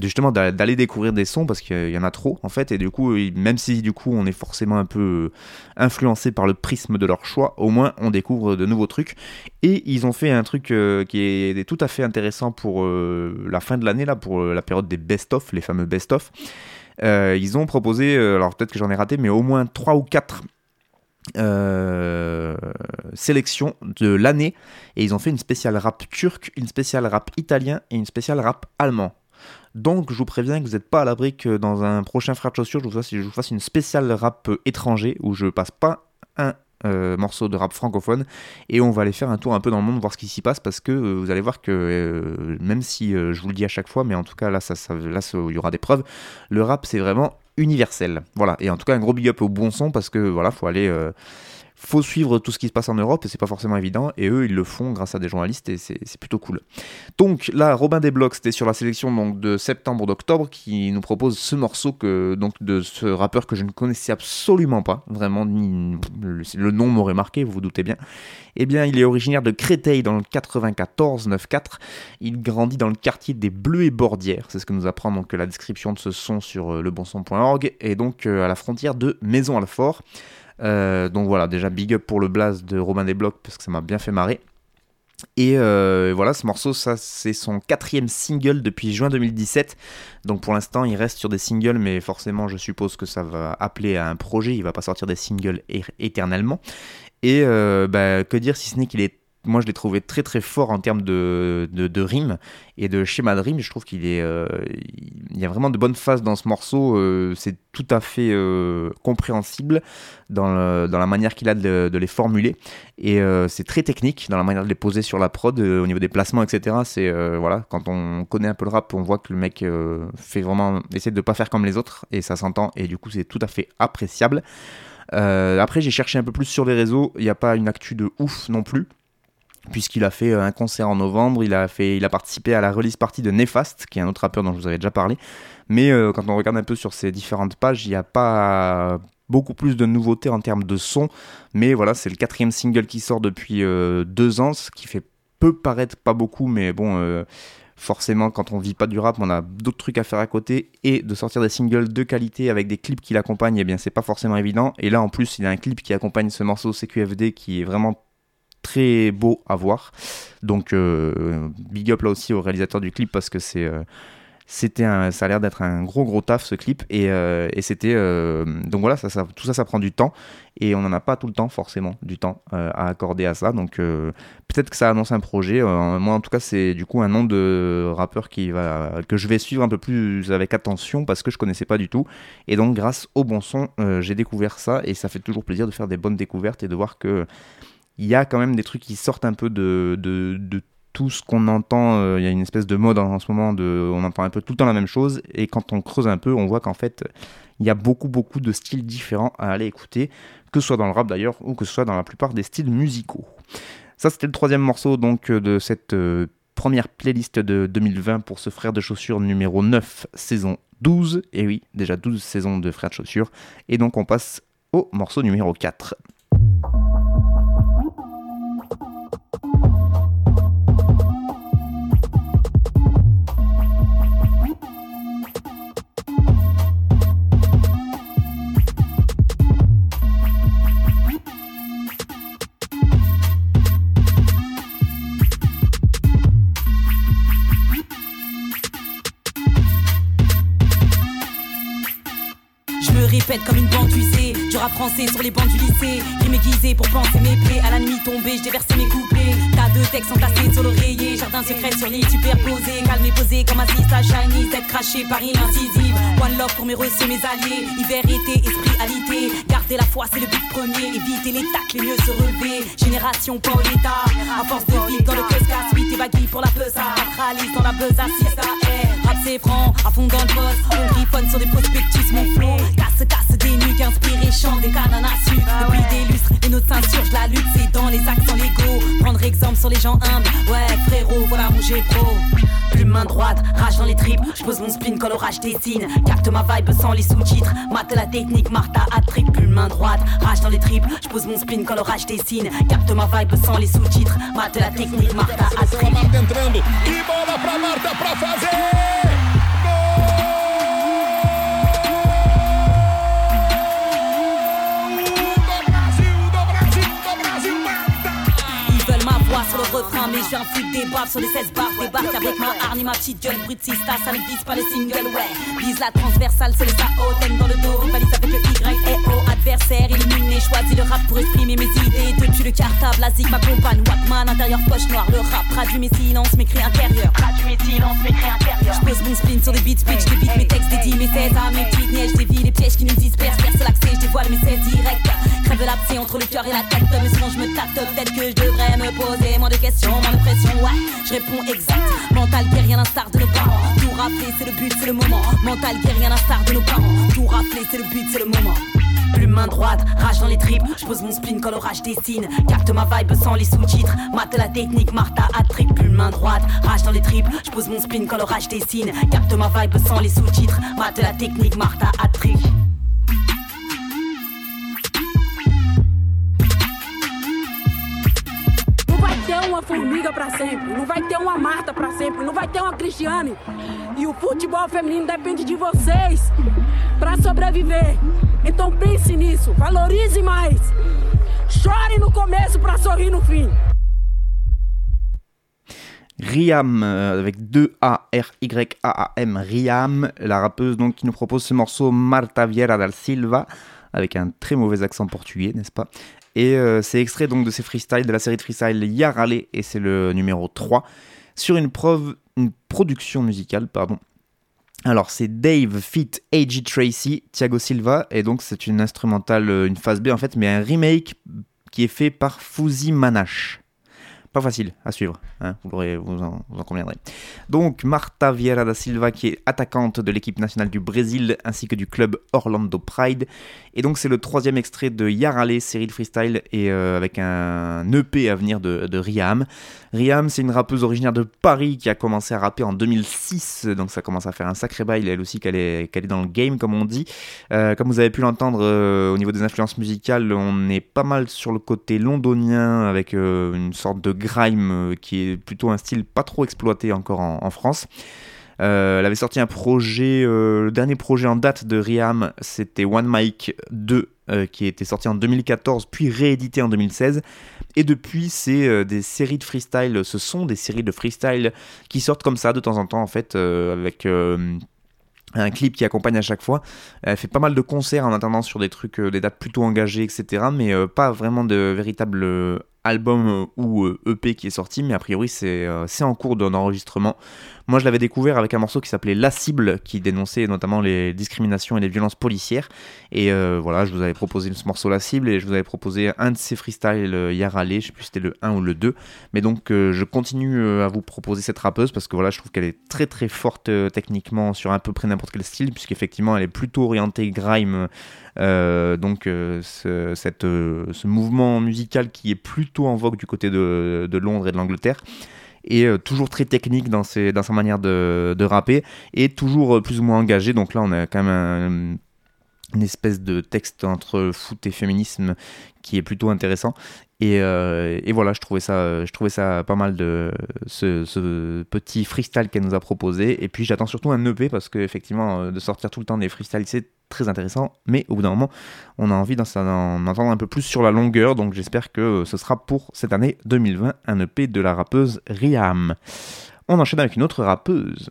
justement d'a- d'aller découvrir des sons parce qu'il y en a trop en fait et du coup même si du coup on est forcément un peu euh, influencé par le prisme de leur choix au moins on découvre de nouveaux trucs. Et ils ont fait un truc euh, qui est tout à fait intéressant pour euh, la fin de l'année là pour la période des best-of les fameux best-of. Ils ont proposé alors peut-être que j'en ai raté mais au moins 3 ou 4 euh, sélections de l'année. Et ils ont fait une spéciale rap turc, une spéciale rap italien et une spéciale rap allemand. Donc je vous préviens que vous n'êtes pas à l'abri que dans un prochain frère de chaussures, je vous fasse, une spéciale rap euh, étranger où je passe pas un euh, morceau de rap francophone et on va aller faire un tour un peu dans le monde voir ce qui s'y passe parce que euh, vous allez voir que euh, même si je vous le dis à chaque fois mais en tout cas là ça, ça- là il y aura des preuves le rap c'est vraiment universel. Voilà. Et en tout cas un gros big up au bon son parce que voilà faut aller faut suivre tout ce qui se passe en Europe et c'est pas forcément évident et eux ils le font grâce à des journalistes et c'est plutôt cool. Donc là Robin Desblocs c'était sur la sélection donc de septembre d'octobre qui nous propose ce morceau que donc de ce rappeur que je ne connaissais absolument pas vraiment ni le, nom m'aurait marqué vous vous doutez bien. Eh bien il est originaire de Créteil dans le 94 94 il grandit dans le quartier des Bleus et Bordières. C'est ce que nous apprend donc la description de ce son sur euh, lebonson.org et donc euh, à la frontière de Maison Alfort euh, donc voilà, déjà big up pour le blaze de Robin Desblocs parce que ça m'a bien fait marrer. Et euh, voilà, ce morceau, ça c'est son quatrième single depuis juin 2017. Donc pour l'instant, il reste sur des singles, mais forcément, je suppose que ça va appeler à un projet. Il va pas sortir des singles éternellement. Et euh, bah, que dire si ce n'est qu'il est moi je l'ai trouvé très très fort en termes de, de, rimes et de schéma de rimes. Je trouve qu'il est, euh, il y a vraiment de bonnes phases dans ce morceau. euh, c'est tout à fait euh, compréhensible dans, dans la manière qu'il a de, les formuler et c'est très technique dans la manière de les poser sur la prod au niveau des placements, etc. C'est voilà, quand on connaît un peu le rap, on voit que le mec fait vraiment essaie de pas faire comme les autres et ça s'entend et du coup c'est tout à fait appréciable. Après, j'ai cherché un peu plus sur les réseaux. Il n'y a pas une actu de ouf non plus puisqu'il a fait euh, un concert en novembre, il a, participé à la release party de Nefast, qui est un autre rappeur dont je vous avais déjà parlé. Mais euh, quand on regarde un peu sur ces différentes pages, il n'y a pas beaucoup plus de nouveautés en termes de son. Mais voilà, c'est le quatrième single qui sort depuis euh, deux ans, ce qui fait peut paraître pas beaucoup, mais bon, forcément, quand on vit pas du rap, on a d'autres trucs à faire à côté. Et de sortir des singles de qualité avec des clips qui l'accompagnent, eh bien, c'est pas forcément évident. Et là, en plus, il y a un clip qui accompagne ce morceau CQFD qui est vraiment très beau à voir. Donc euh, big up là aussi au réalisateur du clip parce que c'est euh, c'était un, ça a l'air d'être un gros gros taf ce clip. Et, euh, c'était donc voilà tout ça ça prend du temps. Et on n'en a pas tout le temps forcément du temps à accorder à ça. Donc peut-être que ça annonce un projet. Moi en tout cas c'est du coup un nom de rappeur qui va que je vais suivre un peu plus avec attention parce que je connaissais pas du tout. Et donc grâce au bon son j'ai découvert ça. Et ça fait toujours plaisir de faire des bonnes découvertes et de voir que il y a quand même des trucs qui sortent un peu de, de, tout ce qu'on entend. euh, Il y a une espèce de mode en, en ce moment, de, on entend un peu tout le temps la même chose. Et quand on creuse un peu, on voit qu'en fait, il y a beaucoup, beaucoup de styles différents à aller écouter, que ce soit dans le rap d'ailleurs, ou que ce soit dans la plupart des styles musicaux. Ça, c'était le troisième morceau donc euh, de cette euh, première playlist de 2020 pour ce frère de chaussures numéro 9, saison 12. Et oui, déjà 12 saisons de frère de chaussures. Et donc, on passe au morceau numéro 4. Rap français sur les bancs du lycée Les m'aiguisés pour penser mes plaies À la nuit tombée, je déversais mes couplets Ta de textes entassés sur l'oreiller. Jardin secret sur lit superposé. Calme et posé comme un à shiny. Tête crachée par incisive. One love pour mes et mes alliés. Hiver, été, esprit alité. Garder la foi, c'est le but premier. Éviter les tacles, les mieux se relever. Génération Pauletta. À force de vivre dans le casque, suite et baggy pour la pesa. Astralise dans la buzz, assiste à Rap c'est franc, à fond dans le. On griffonne sur des prospectus, mon. Casse, casse des chante des cananes à sucre. Depuis des lustres et notre ceinture, la lutte, c'est dans les accents légaux. Prendre exemple sur les gens humbles. Ouais, frérot, voilà mon G pro. Plus main droite, rage dans les tripes. Je pose mon spin quand l'orage dessine. Capte ma vibe sans les sous-titres. Mate la technique, Martha a trip. Plus main droite, rage dans les tripes. Je pose mon spin quand l'orage dessine. Capte ma vibe sans les sous-titres. Mate la technique, Martha a trip. Mais j'ai un flux de débat sur les 16 bars. Débarque avec ma hargne, ma petite gueule, bruit sista, ça ne vise pas les singles, ouais. Vise la transversale, c'est le SAO, thème dans le dos, rivalise avec le Y et O. Adversaire illuminé, choisis le rap pour exprimer mes idées. Depuis le cartable, la zig m'accompagne, Walkman, intérieur poche noire. Le rap traduit mes silences, mes cris intérieurs. Traduit mes silences, mes cris intérieurs. J'pose mon spin sur des beats, bitch, des beats, mes textes dédient mes 16 à mes petites nièges, des villes, les pièges qui nous dispersent. Perce l'accès, j'dévoile mes 16 directs. Crève l'abcès entre le cœur et la tête, mais souvent je me tâte, peut-être que je devrais me poser moins de pression, ouais, je réponds exact. Mental guerrier, l'instar de nos parents. Tout rappeler, c'est le but, c'est le moment. Mental guerrier, l'instar de nos parents. Tout rappeler, c'est le but, c'est le moment. Plus main droite, rage dans les tripes, je pose mon spin quand l'orage dessine. Capte ma vibe sans les sous-titres. Mate la technique, Martha a trip. Plus main droite, rage dans les tripes, je pose mon spin quand l'orage dessine. Capte ma vibe sans les sous-titres. Mate la technique, Martha a. uma formiga para sempre, não vai ter uma Marta para sempre, não vai ter uma Cristiane. E o futebol feminino depende de vocês para sobreviver. Então pense nisso, valorize mais. Chore no começo para sorrir no fim. Riam, euh, avec 2 A, R, Y, A, A, M, Riam, la rappeuse donc qui nous propose ce morceau Marta Vieira da Silva, avec un très mauvais accent portugais, n'est-ce pas? Et euh, c'est extrait donc de ses freestyles, de la série de freestyle Yarale, et c'est le numéro 3, sur une, production musicale, pardon. Alors c'est Dave Fit A.G. Tracy, Thiago Silva, et donc c'est une instrumentale, euh, une phase B en fait, mais un remake qui est fait par Fuzzy Manache. Pas facile à suivre, hein, vous, en, conviendrez. Donc Marta Vieira da Silva qui est attaquante de l'équipe nationale du Brésil ainsi que du club Orlando Pride. Et donc c'est le troisième extrait de Yarale, série de freestyle, et euh, avec un EP à venir de, de Riam. Riam c'est une rappeuse originaire de Paris qui a commencé à rapper en 2006, donc ça commence à faire un sacré bail elle aussi qu'elle est, est dans le game comme on dit. Euh, comme vous avez pu l'entendre euh, au niveau des influences musicales, on est pas mal sur le côté londonien avec une sorte de grime qui est plutôt un style pas trop exploité encore en, en France. Euh, elle avait sorti un projet, euh, le dernier projet en date de Riam, c'était One Mic 2, euh, qui était sorti en 2014, puis réédité en 2016. Et depuis, c'est des séries de freestyle, ce sont des séries de freestyle qui sortent comme ça de temps en temps, en fait, avec un clip qui accompagne à chaque fois. Elle fait pas mal de concerts en attendant sur des trucs, des dates plutôt engagées, etc. Mais pas vraiment de véritable album ou EP qui est sorti, mais a priori c'est en cours d'enregistrement. Moi, je l'avais découvert avec un morceau qui s'appelait La Cible, qui dénonçait notamment les discriminations et les violences policières. Et euh, voilà, je vous avais proposé ce morceau La Cible et je vous avais proposé un de ses freestyles euh, Yarale, je sais plus si c'était le 1 ou le 2. Mais donc, euh, je continue euh, à vous proposer cette rappeuse parce que voilà, je trouve qu'elle est très très forte euh, techniquement sur à peu près n'importe quel style, puisqu'effectivement, elle est plutôt orientée grime. Euh, donc, ce, cette, ce mouvement musical qui est plutôt en vogue du côté de, Londres et de l'Angleterre et euh, toujours très technique dans, sa manière de, rapper et toujours euh, plus ou moins engagé. Donc là, on a quand même un, une espèce de texte entre foot et féminisme qui est plutôt intéressant. Et, euh, et, voilà, je trouvais ça, je trouvais ça pas mal de ce, petit freestyle qu'elle nous a proposé. Et puis j'attends surtout un EP parce que effectivement, de sortir tout le temps des freestyles, c'est très intéressant. Mais au bout d'un moment, on a envie d'en entendre un peu plus sur la longueur. Donc j'espère que ce sera pour cette année 2020 un EP de la rappeuse Riam. On enchaîne avec une autre rappeuse.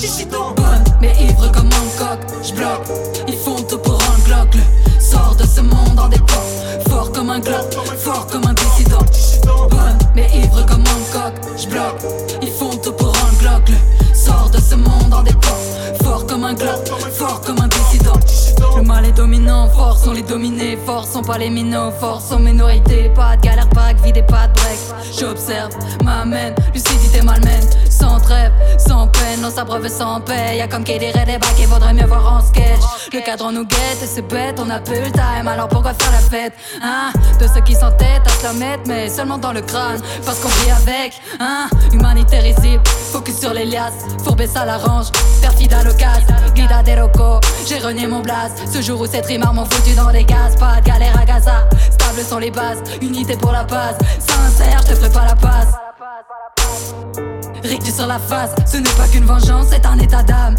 Dissident. Bonne, mais ivre comme un coq. J'bloque, ils font tout pour un Glock. Le sort de ce monde en dépend. Fort comme un Glock, fort comme un dissident. Bonne, mais ivre comme un coq. J'bloque, ils font tout pour un Glock. Le sort de ce monde en dépend. Fort comme un Glock, fort comme un dissident. Le mal est dominant, fort sont les dominés, sont pas les minots, fort sont minorités, pas de galère, pas de vide et pas de break. J'observe, m'amène, lucidité malmène, sans trêve, sans peine, non sa preuve sans paix. Y'a comme qui dirait des bacs et vaudrait mieux voir en sketch. Le cadre nous guette et c'est bête, on a peu le time, alors pourquoi faire la fête, hein? De ceux qui s'entêtent à se la mettre, mais seulement dans le crâne, parce qu'on vit avec, hein? Humanité risible, focus sur les liasses, fourbé ça l'arrange, perfide à l'occasion, guida des locaux, j'ai renié mon blase. Ce jour où cette rime m'ont foutu dans les gaz, pas de galère à Gaza, stable sont les bases, unité pour la base, sincère, je te ferai pas la passe. Rictus sur la face, ce n'est pas qu'une vengeance, c'est un état d'âme.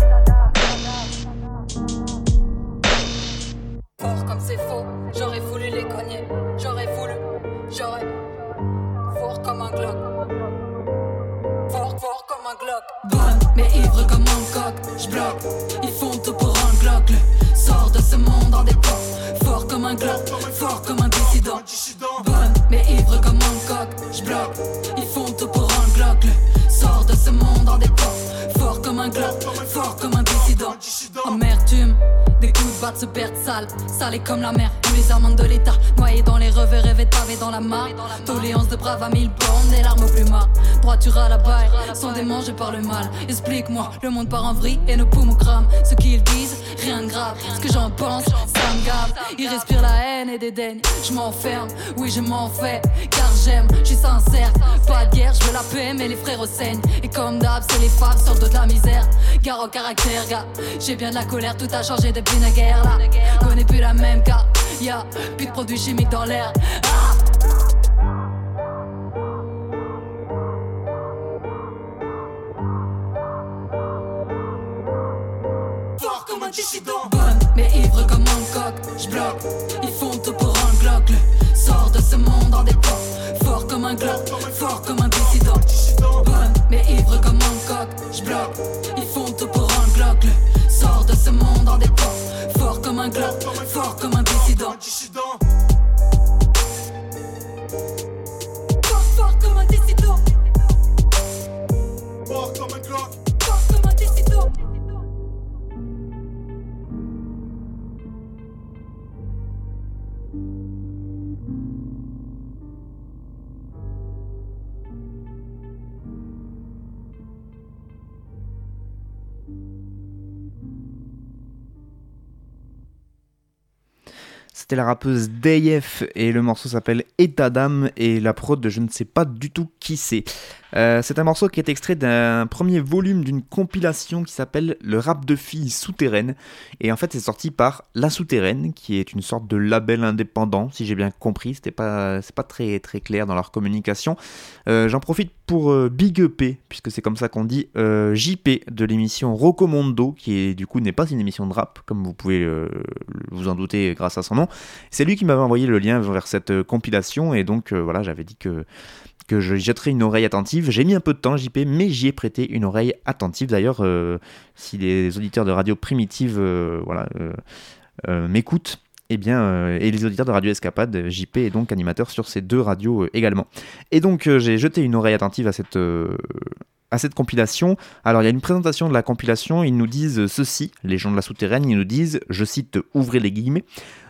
Fort comme c'est faux, j'aurais voulu les cogner, j'aurais voulu, j'aurais. Fort comme un Glock. Fort, fort comme un Glock. Bonne, mais ivre comme un coq, j'bloque. Ils font tout pour un Glock. Le sort de ce monde en dépend. Fort comme un Glock, fort comme un dissident. Bonne, mais ivre comme un coq, j'bloque. Ils font tout pour un Glock. Le sort de ce monde en dépend. Fort comme un Glock, fort comme un dissident. Amertume. Batte se perdent sales, salés comme la mer, tous les amendes de l'État, noyés dans les revers, rêvés de pavés dans la mare. Toléance de brave à mille bornes, des larmes au plumard. Droiture à la baille, sont démangés par le mal. Explique-moi, le monde part en vrille et nos poumons crament. Ce qu'ils disent, rien de grave. Ce que j'en pense, ça me gave. Ils respirent la haine et dédaigne. Je m'enferme, oui, je m'en fais, car j'aime, je suis sincère. Pas de guerre, je veux la paix, mais les frères saignent. Et comme d'hab, c'est les femmes sortent de la misère. Gare au caractère, gars, j'ai bien de la colère, tout a changé depuis la guerre là. Connais plus la même car y'a plus de produits chimiques dans l'air. Ah Fort comme un dissident. Bonne, mais ivre comme un coq. J'bloque, ils font tout pour un Glock. Le sort de ce monde en dépend. Fort comme un Glock, fort comme un dissident. Thank you. C'était la rappeuse Dayef et le morceau s'appelle État d'âme et la prod je ne sais pas du tout qui c'est. Euh, c'est un morceau qui est extrait d'un premier volume d'une compilation qui s'appelle Le rap de filles souterraines et en fait c'est sorti par La Souterraine qui est une sorte de label indépendant si j'ai bien compris, c'était pas c'est pas très très clair dans leur communication. Euh, J'en profite pour euh, Big EP puisque c'est comme ça qu'on dit JP de l'émission Rocomondo qui du coup n'est pas une émission de rap comme vous pouvez vous en douter grâce à son nom. C'est lui qui m'avait envoyé le lien vers cette euh, compilation et donc euh, voilà j'avais dit que je jetterai une oreille attentive. J'ai mis un peu de temps, JP, mais j'y ai prêté une oreille attentive. D'ailleurs, euh, si les auditeurs de Radio Primitive voilà, m'écoutent, eh bien, et les auditeurs de Radio Escapade, JP est donc animateur sur ces deux radios également. Et donc, j'ai jeté une oreille attentive à cette, à cette compilation. Alors, il y a une présentation de la compilation. Ils nous disent ceci, les gens de la souterraine, ils nous disent, je cite, ouvrez les guillemets,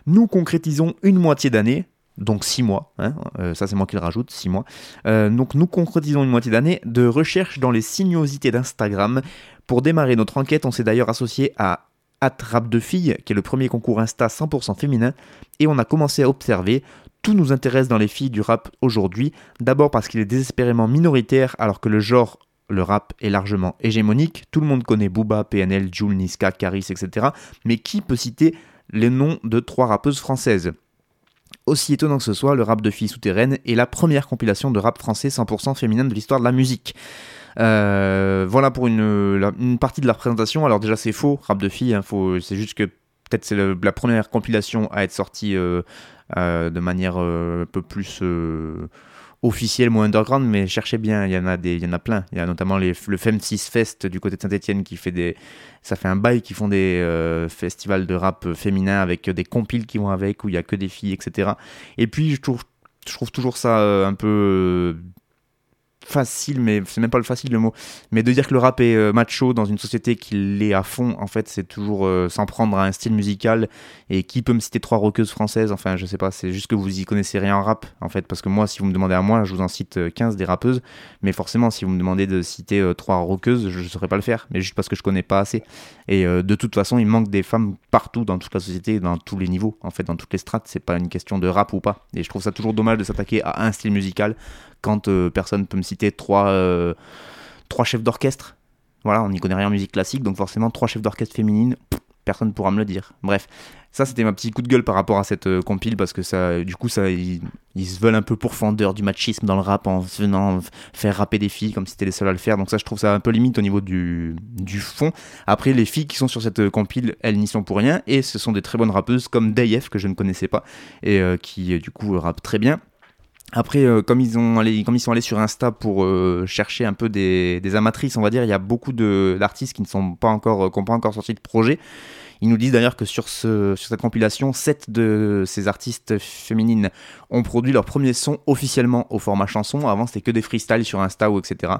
nous concrétisons une moitié d'année, donc 6 mois, hein, euh, ça c'est moi qui le rajoute, 6 mois. Euh, donc nous concrétisons une moitié d'année de recherche dans les sinuosités d'Instagram. Pour démarrer notre enquête, on s'est d'ailleurs associé à At Rap de Filles, qui est le premier concours Insta 100% féminin, et on a commencé à observer. Tout nous intéresse dans les filles du rap aujourd'hui, d'abord parce qu'il est désespérément minoritaire alors que le genre le rap est largement hégémonique. Tout le monde connaît Booba, PNL, Jul, Niska, Caris, etc. Mais qui peut citer les noms de trois rappeuses françaises aussi étonnant que ce soit, le rap de filles souterraines est la première compilation de rap français 100% féminin de l'histoire de la musique. Euh, voilà pour une, partie de la présentation. Alors déjà c'est faux, rap de filles, hein, c'est juste que peut-être c'est la première compilation à être sortie euh, euh, de manière un peu plus... euh, officiels ou underground, mais cherchez bien, il y en a des, y en a plein. Il y a notamment le Fem6 Fest du côté de Saint-Etienne qui fait des, ça fait un bail qui font des euh, festivals de rap féminin avec des compiles qui vont avec où il y a que des filles, etc. Et puis je trouve, je trouve toujours ça euh, un peu facile, mais c'est même pas le facile le mot, mais de dire que le rap est euh, macho dans une société qui l'est à fond, en fait, c'est toujours euh, s'en prendre à un style musical. Et qui peut me citer trois rockeuses françaises? Enfin, je sais pas, c'est juste que vous y connaissez rien en rap, en fait, parce que moi, si vous me demandez à moi, je vous en cite 15 euh, des rappeuses, mais forcément, si vous me demandez de citer trois rockeuses, je saurais pas le faire, mais juste parce que je connais pas assez. Et de toute façon, il manque des femmes partout dans toute la société, dans tous les niveaux, en fait, dans toutes les strates. C'est pas une question de rap ou pas. Et je trouve ça toujours dommage de s'attaquer à un style musical quand euh, personne peut me citer trois, euh, trois chefs d'orchestre. Voilà, on n'y connaît rien en musique classique, donc forcément trois chefs d'orchestre féminines, personne ne pourra me le dire. Bref, ça c'était ma petit coup de gueule par rapport à cette euh, compile parce que ça, du coup, ça, ils, se veulent un peu pourfendeurs du machisme dans le rap en venant faire rapper des filles comme si c'était les seuls à le faire. Donc ça, je trouve ça un peu limite au niveau du, du fond. Après, les filles qui sont sur cette compile, elles n'y sont pour rien et ce sont des très bonnes rappeuses comme Dayef que je ne connaissais pas et qui du coup rappe très bien. Après, euh, comme, ils sont allés sur Insta pour euh, chercher un peu des, amatrices, on va dire, il y a beaucoup d'artistes qui ne pas encore, euh, pas encore sorti de projet. Ils nous disent d'ailleurs que sur, ce, sur cette compilation, 7 de ces artistes féminines ont produit leur premier son officiellement au format chanson. Avant, c'était que des freestyles sur Insta ou etc.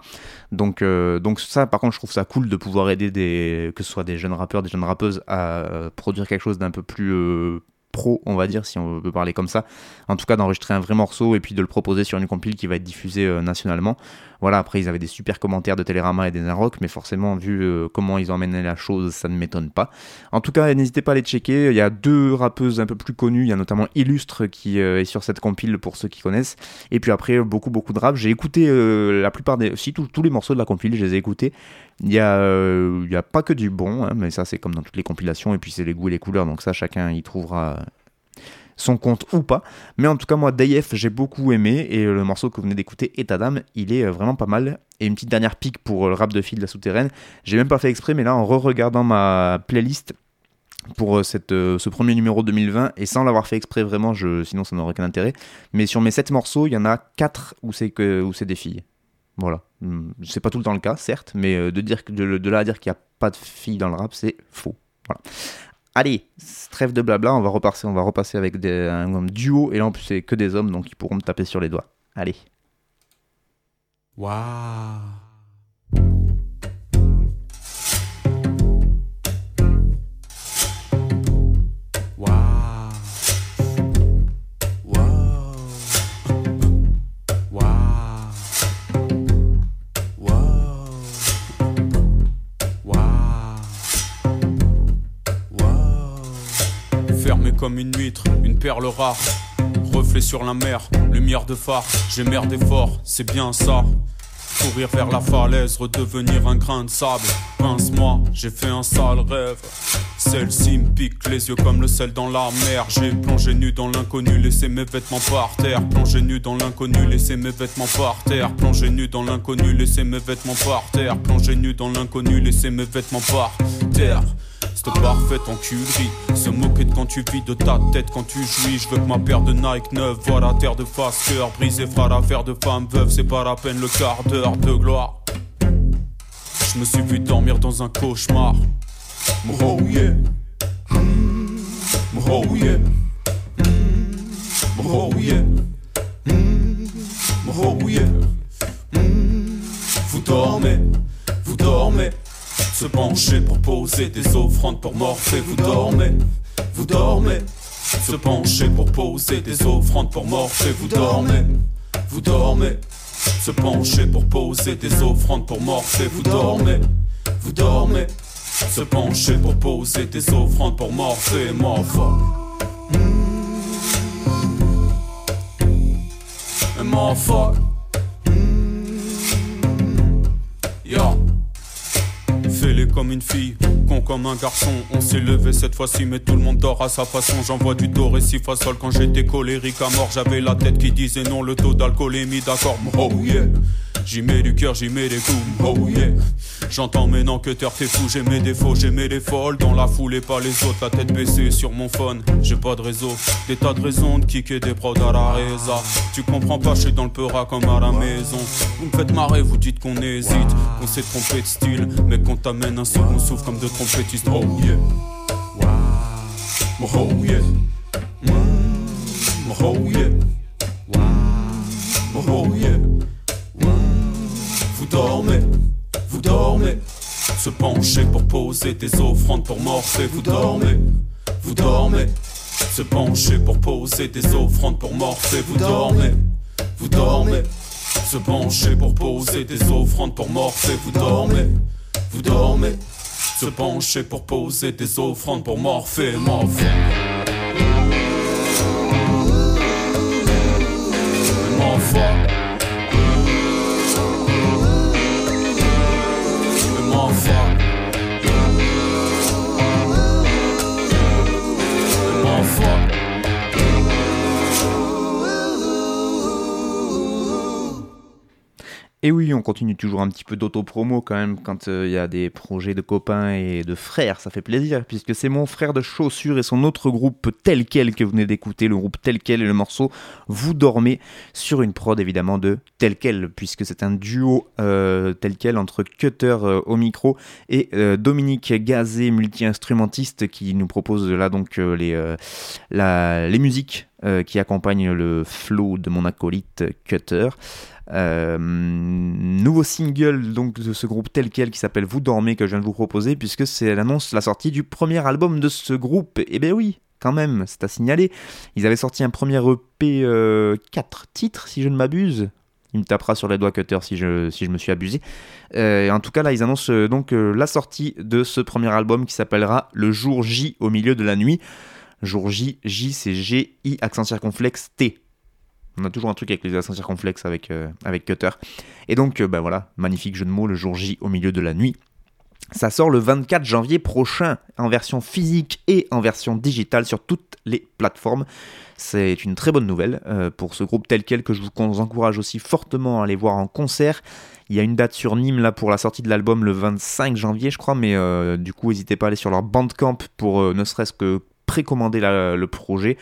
Donc, donc ça, par contre, je trouve ça cool de pouvoir aider des, que ce soit des jeunes rappeurs, des jeunes rappeuses à produire quelque chose d'un peu plus pro, on va dire, si on veut parler comme ça. En tout cas, d'enregistrer un vrai morceau et puis de le proposer sur une compile qui va être diffusée euh, nationalement. Voilà, après, ils avaient des super commentaires de Télérama et des Rock, mais forcément, vu euh, comment ils ont amené la chose, ça ne m'étonne pas. En tout cas, n'hésitez pas à les checker. Il y a deux rappeuses un peu plus connues. Il y a notamment Illustre qui euh, est sur cette compile pour ceux qui connaissent. Et puis après, beaucoup, beaucoup de rap. J'ai écouté la plupart des. Si, tous les morceaux de la compile, je les ai écoutés. Il n'y a pas que du bon, hein, mais ça, c'est comme dans toutes les compilations. Et puis, c'est les goûts et les couleurs. Donc, ça, chacun y trouvera son compte ou pas. Mais en tout cas, moi, Dayef, j'ai beaucoup aimé. Et le morceau que vous venez d'écouter, État d'âme, il est euh, vraiment pas mal. Et une petite dernière pique pour le rap de fil de la souterraine. J'ai même pas fait exprès, mais là, en re-regardant ma playlist pour euh, cette, euh, ce premier numéro 2020 et sans l'avoir fait exprès vraiment, je, sinon ça n'aurait aucun intérêt. Mais sur mes 7 morceaux, il y en a 4 où c'est que où c'est des filles. Voilà. Hmm, c'est pas tout le temps le cas, certes, mais de, dire, de, de là à dire qu'il n'y a pas de filles dans le rap, c'est faux. Voilà. Allez, trêve de blabla, on va repasser, on va repasser avec des, un, duo, et là en plus c'est que des hommes, donc ils pourront me taper sur les doigts. Allez. Waouh comme une huître, une perle rare. Reflet sur la mer, lumière de phare, j'ai merdé fort, c'est bien ça. Courir vers la falaise, redevenir un grain de sable. Pince-moi, j'ai fait un sale rêve. Celle-ci me pique les yeux comme le sel dans la mer. J'ai plongé nu dans l'inconnu, laissé mes vêtements par terre. Plongé nu dans l'inconnu, laissé mes vêtements par terre. Plongé nu dans l'inconnu, laissé mes vêtements par terre. Plongé nu dans l'inconnu, laissé mes vêtements par terre. Cette parfaite enculerie Se moquer de quand tu vis de ta tête quand tu jouis Je veux que ma paire de Nike neuve voit la terre de face Cœur brisé fera l'affaire de femme veuve C'est pas la peine le quart d'heure de gloire Je me suis vu dormir dans un cauchemar Oh yeah Oh Vous dormez. Vous dormez. Se pencher pour poser des offrandes pour Morphée. Vous dormez, vous dormez. Se pencher pour poser des offrandes pour Morphée. Vous dormez, vous dormez. Se pencher pour poser des offrandes pour Morphée. Vous dormez, vous dormez. Se pencher pour poser des offrandes pour Morphée. Morpho. Morpho. Yo fais comme une fille, comme un garçon. On s'est levé cette fois-ci, mais tout le monde dort à sa façon. J'envoie du et si sol quand j'étais colérique à mort. J'avais la tête qui disait non, le taux d'alcoolémie, d'accord. Oh yeah. J'y mets du cœur, j'y mets des coups, oh yeah. J'entends maintenant que t'es fou, j'ai mes défauts, j'ai mes folles Dans la foule et pas les autres, la tête baissée sur mon phone. J'ai pas de réseau, des tas de raisons de kicker des prods à la reza. Tu comprends pas, je suis dans le peura comme à la maison. Vous me faites marrer, vous dites qu'on hésite, qu'on s'est trompé de style, mais qu'on t'amène un second souffle comme de Oh yeah. Oh yeah. Mm. Oh. Oh yeah. Vous dormez, vous dormez. Se pencher pour poser des offrandes pour morpher. Vous dormez, vous dormez. Se pencher pour poser des offrandes pour morpher. Vous dormez, vous dormez. Se pencher pour poser des offrandes pour morpher. Vous dormez, vous dormez. Se pencher pour poser des offrandes pour morpher, morpher. Et oui, on continue toujours un petit peu d'auto-promo quand même quand euh, il y a des projets de copains et de frères, ça fait plaisir, puisque c'est mon frère de chaussures et son autre groupe tel quel que vous venez d'écouter, le groupe tel quel et le morceau Vous dormez sur une prod évidemment de tel quel, puisque c'est un duo euh, tel quel entre Cutter euh, au micro et Dominique Gazé, multi-instrumentiste, qui nous propose là donc les, les musiques qui accompagnent le flow de mon acolyte Cutter. Euh, nouveau single donc de ce groupe tel quel qui s'appelle Vous dormez que je viens de vous proposer puisque c'est l'annonce la sortie du premier album de ce groupe. Et eh ben oui, quand même, c'est à signaler. Ils avaient sorti un premier EP 4 euh, titres si je ne m'abuse. Il me tapera sur les doigts cutter si je, si je me suis abusé. Euh, en tout cas, là, ils annoncent donc la sortie de ce premier album qui s'appellera Le jour J au milieu de la nuit. Jour J, J c'est G-I accent circonflexe T. On a toujours un truc avec les accents circonflexes avec, euh, avec Cutter. Et donc, ben voilà, magnifique jeu de mots, le jour J au milieu de la nuit. Ça sort le 24 janvier prochain en version physique et en version digitale sur toutes les plateformes. C'est une très bonne nouvelle euh, pour ce groupe tel quel que je vous encourage aussi fortement à aller voir en concert. Il y a une date sur Nîmes là pour la sortie de l'album le 25 janvier je crois, mais du coup n'hésitez pas à aller sur leur bandcamp pour ne serait-ce que précommander le projet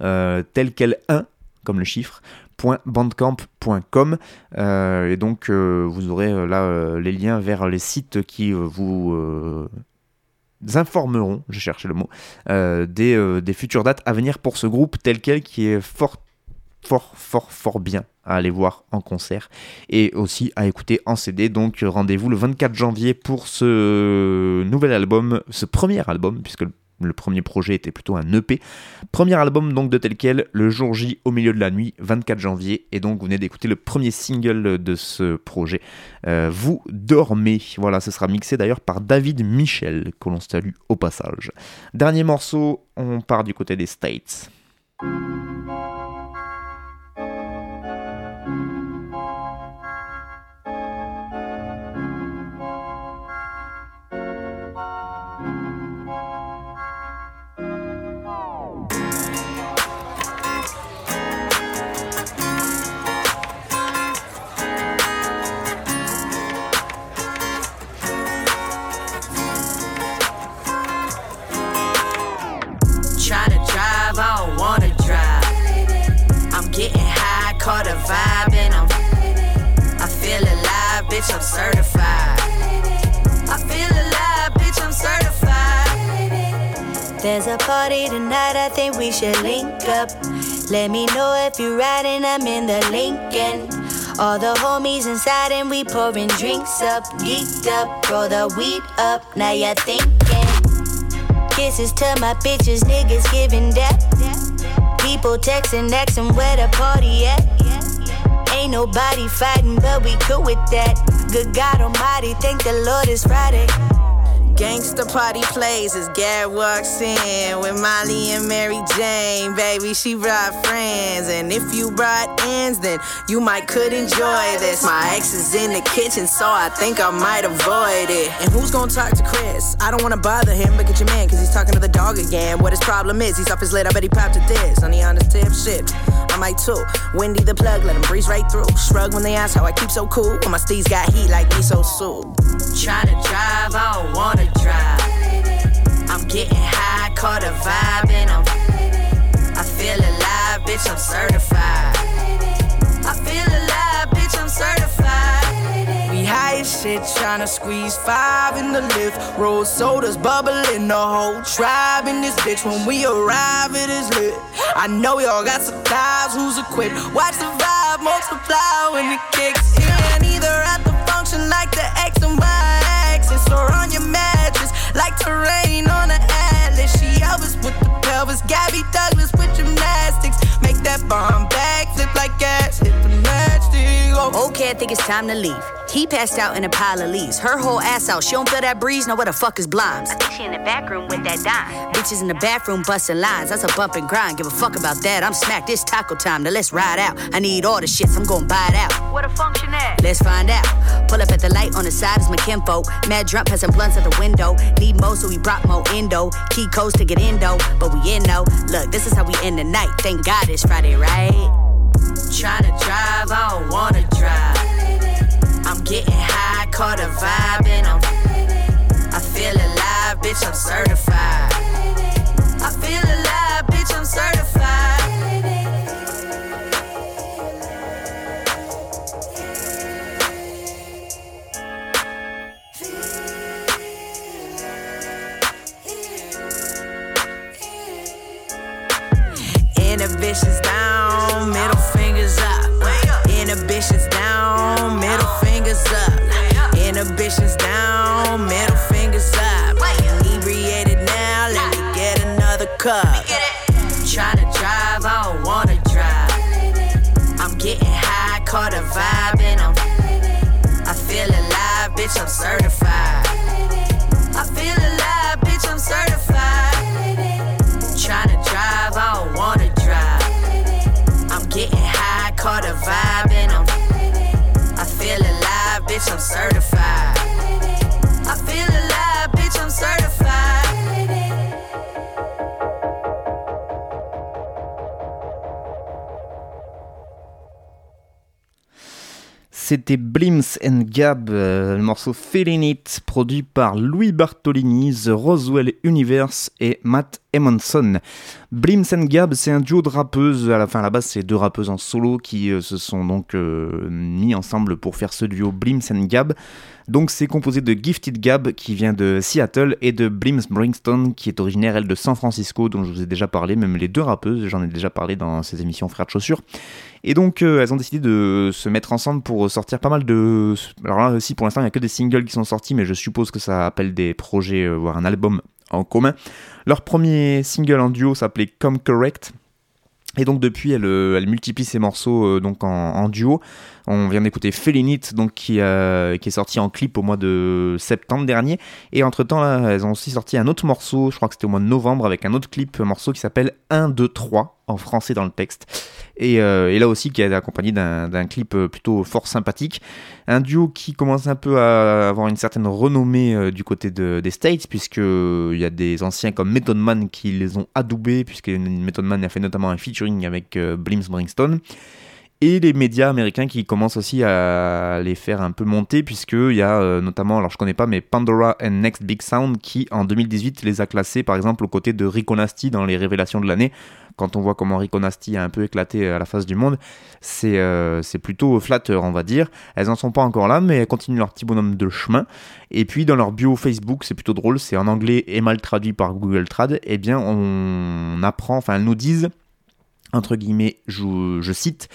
tel quel 1 comme le chiffre, .bandcamp.com euh, et donc euh, vous aurez euh, là les liens vers les sites qui vous informeront, je cherchais le mot, des, des, futures dates à venir pour ce groupe tel quel qui est fort fort fort fort bien à aller voir en concert et aussi à écouter en CD donc rendez-vous le 24 janvier pour ce nouvel album, ce premier album puisque le le premier projet était plutôt un EP. Premier album donc de tel quel, le jour J au milieu de la nuit, 24 janvier. Et donc vous venez d'écouter le premier single de ce projet. Euh, vous dormez. Voilà, ce sera mixé d'ailleurs par David Michel, que l'on salue au passage. Dernier morceau, on part du côté des States. Bitch, I'm certified. I feel alive, bitch, I'm certified. There's a party tonight, I think we should link up. Let me know if you're riding, I'm in the Lincoln. All the homies inside and we pouring drinks up, geeked up, roll the weed up. Now you're thinking. Kisses to my bitches, niggas giving death. People texting, asking where the party at. Ain't nobody fighting, but we cool with that. Good God Almighty, thank the Lord it's Friday. Gangsta party plays as Gad walks in with Molly and Mary Jane. Baby, she brought friends. And if you brought ends, then you might could enjoy this. My ex is in the kitchen, so I think I might avoid it. And who's gonna talk to Chris? I don't wanna bother him, but get your man, cause he's talking to the dog again. What his problem is, he's off his lid, I bet he popped at this. On the honest tip, shit. I might too. Windy the plug, let him breeze right through. Shrug when they ask how I keep so cool. When my steeds got heat like me so soon. to drive, I don't wanna drive. I'm getting high, caught a vibe, and I'm. I feel alive, bitch, I'm certified. I feel alive, bitch, I'm certified. We high as shit, tryna squeeze five in the lift. Roll sodas bubbling, the whole tribe in this bitch. When we arrive, it is lit. I know y'all got some guys who's equipped. Watch the vibe multiply when it kicks in. Either at the function like the X and Y axis, or on your mattress like terrain on an atlas. She Elvis with the pelvis, Gabby Douglas with gymnastics. Make that bomb back flip like gas, hit the matchstick. Okay, I think it's time to leave. He passed out in a pile of leaves. Her whole ass out. She don't feel that breeze. Know what the fuck is blinds? I think she in the back room with that dime. Bitches in the bathroom busting lines. That's a bump and grind. Give a fuck about that. I'm smacked. It's taco time. Now let's ride out. I need all the shits. I'm gonna buy it out. What a function at? Let's find out. Pull up at the light on the side is my kinfolk. Mad drunk, passing blunts at the window. Need more, so we brought more endo. Key codes to get in though, but we in though. Look, this is how we end the night. Thank God it's Friday, right? Tryna drive, I don't wanna drive. I'm getting high, caught a vibe, and I'm. I feel alive, bitch, I'm certified. I feel alive, bitch, I'm certified. Middle C'était Blims and Gab, euh, le morceau Feeling It, produit par Louis Bartolini, The Roswell Universe et Matt Emonson. Blims and Gab, c'est un duo de rappeuses, à la fin à la base c'est deux rappeuses en solo qui euh, se sont donc euh, mis ensemble pour faire ce duo Blims and Gab. Donc c'est composé de Gifted Gab qui vient de Seattle et de Blims Bringstone qui est originaire elle de San Francisco dont je vous ai déjà parlé, même les deux rappeuses, j'en ai déjà parlé dans ces émissions Frères de Chaussures. Et donc euh, elles ont décidé de se mettre ensemble pour sortir pas mal de... Alors là aussi pour l'instant il n'y a que des singles qui sont sortis mais je suppose que ça appelle des projets, euh, voire un album en commun. Leur premier single en duo s'appelait Come Correct. Et donc depuis, elle, euh, multiplie ses morceaux donc en duo. On vient d'écouter Feeling It, donc qui, euh, qui est sorti en clip au mois de septembre dernier. Et entre temps, là, elles ont aussi sorti un autre morceau, je crois que c'était au mois de novembre, avec un autre clip, un morceau qui s'appelle 1, 2, 3, en français dans le texte. Et, euh, et là aussi, qui est accompagné d'un clip euh, plutôt fort sympathique. Un duo qui commence un peu à avoir une certaine renommée du côté de, des States, puisqu'il y a des anciens comme Method Man qui les ont adoubés, puisque Method Man a fait notamment un featuring avec euh, Blims Bringstone et les médias américains qui commencent aussi à les faire un peu monter puisqu'il y a euh, notamment, alors je connais pas, mais Pandora and Next Big Sound qui en 2018 les a classés par exemple aux côtés de Rico Nasty dans les révélations de l'année. Quand on voit comment Rico Nasty a un peu éclaté à la face du monde, c'est euh, plutôt flatteur on va dire. Elles en sont pas encore là mais elles continuent leur petit bonhomme de chemin. Et puis dans leur bio Facebook, c'est plutôt drôle, c'est en anglais et mal traduit par Google Trad, eh bien on apprend, enfin elles nous disent entre guillemets, je cite,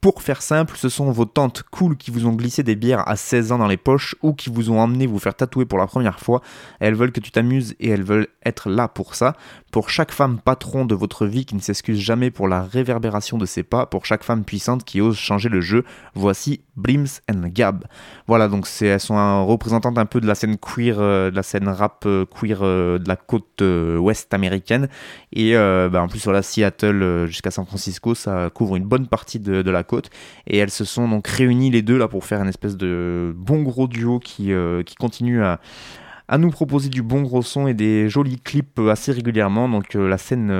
pour faire simple, ce sont vos tantes cool qui vous ont glissé des bières à 16 ans dans les poches ou qui vous ont emmené vous faire tatouer pour la première fois. Elles veulent que tu t'amuses et elles veulent être là pour ça. Pour chaque femme patron de votre vie qui ne s'excuse jamais pour la réverbération de ses pas, pour chaque femme puissante qui ose changer le jeu, voici Blims and Gab. Voilà, donc elles sont représentantes un peu de la scène queer, euh, de la scène rap euh, queer euh, de la côte ouest américaine. Et bah, en plus, voilà, Seattle jusqu'à San Francisco, ça couvre une bonne partie de, de la Et elles se sont donc réunies les deux là pour faire une espèce de bon gros duo qui, euh, continue à à nous proposer du bon gros son et des jolis clips assez régulièrement. Donc la scène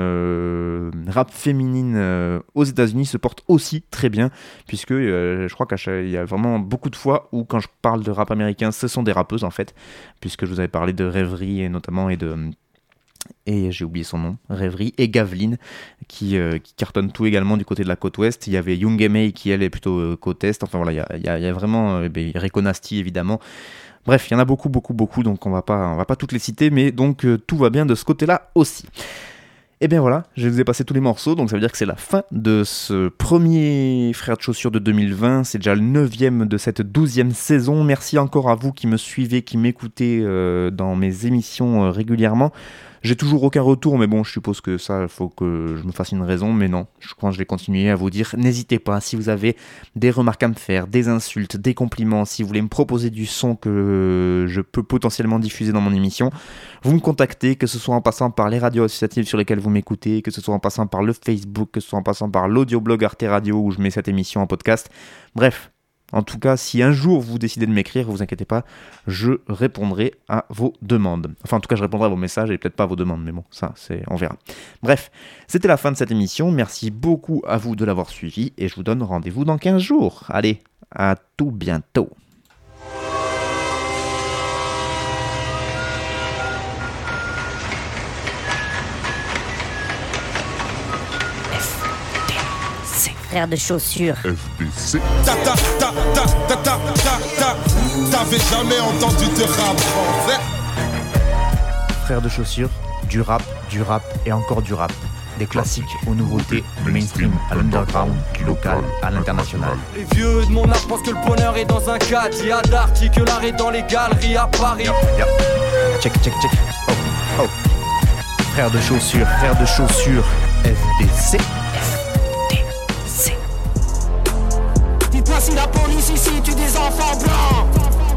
rap féminine aux États-Unis se porte aussi très bien, puisque je crois qu'il y a vraiment beaucoup de fois où quand je parle de rap américain, ce sont des rappeuses en fait, puisque je vous avais parlé de rêverie et notamment et de et j'ai oublié son nom, Rêverie, et Gaveline, qui, euh, qui, cartonne tout également du côté de la côte ouest. Il y avait Young May qui, elle, est plutôt euh, côte est. Enfin voilà, il y a, vraiment euh, ben, Reconasti, évidemment. Bref, il y en a beaucoup, beaucoup, beaucoup, donc on va pas, va pas toutes les citer, mais donc tout va bien de ce côté-là aussi. Et bien voilà, je vous ai passé tous les morceaux, donc ça veut dire que c'est la fin de ce premier Frère de Chaussures de 2020. C'est déjà le neuvième de cette douzième saison. Merci encore à vous qui me suivez, qui m'écoutez dans mes émissions régulièrement. J'ai toujours aucun retour, mais bon, je suppose que ça, il faut que je me fasse une raison. Mais non, je crois que je vais continuer à vous dire. N'hésitez pas, si vous avez des remarques à me faire, des insultes, des compliments, si vous voulez me proposer du son que je peux potentiellement diffuser dans mon émission, vous me contactez, que ce soit en passant par les radios associatives sur lesquelles vous m'écoutez, que ce soit en passant par le Facebook, que ce soit en passant par l'audioblog Arte Radio où je mets cette émission en podcast. Bref, en tout cas, si un jour vous décidez de m'écrire, vous inquiétez pas, je répondrai à vos demandes. Enfin, en tout cas, je répondrai à vos messages et peut-être pas à vos demandes, mais bon, ça, c'est, on verra. Bref, c'était la fin de cette émission. Merci beaucoup à vous de l'avoir suivi et je vous donne rendez-vous dans 15 jours. Allez, à tout bientôt. Frère de chaussures. FBC. T'avais jamais entendu de rap français Frère de chaussures, du rap, du rap et encore du rap. Des classiques aux nouveautés, du mainstream à l'underground, du local à l'international. Les vieux de mon âge pensent que le bonheur est dans un cadre. Il y a d'arty que l'art est dans les galeries à Paris. Check, check, check. Oh, oh. Frère de chaussures, frère de chaussures, FBC. Voici la police ici, tu des enfants blancs.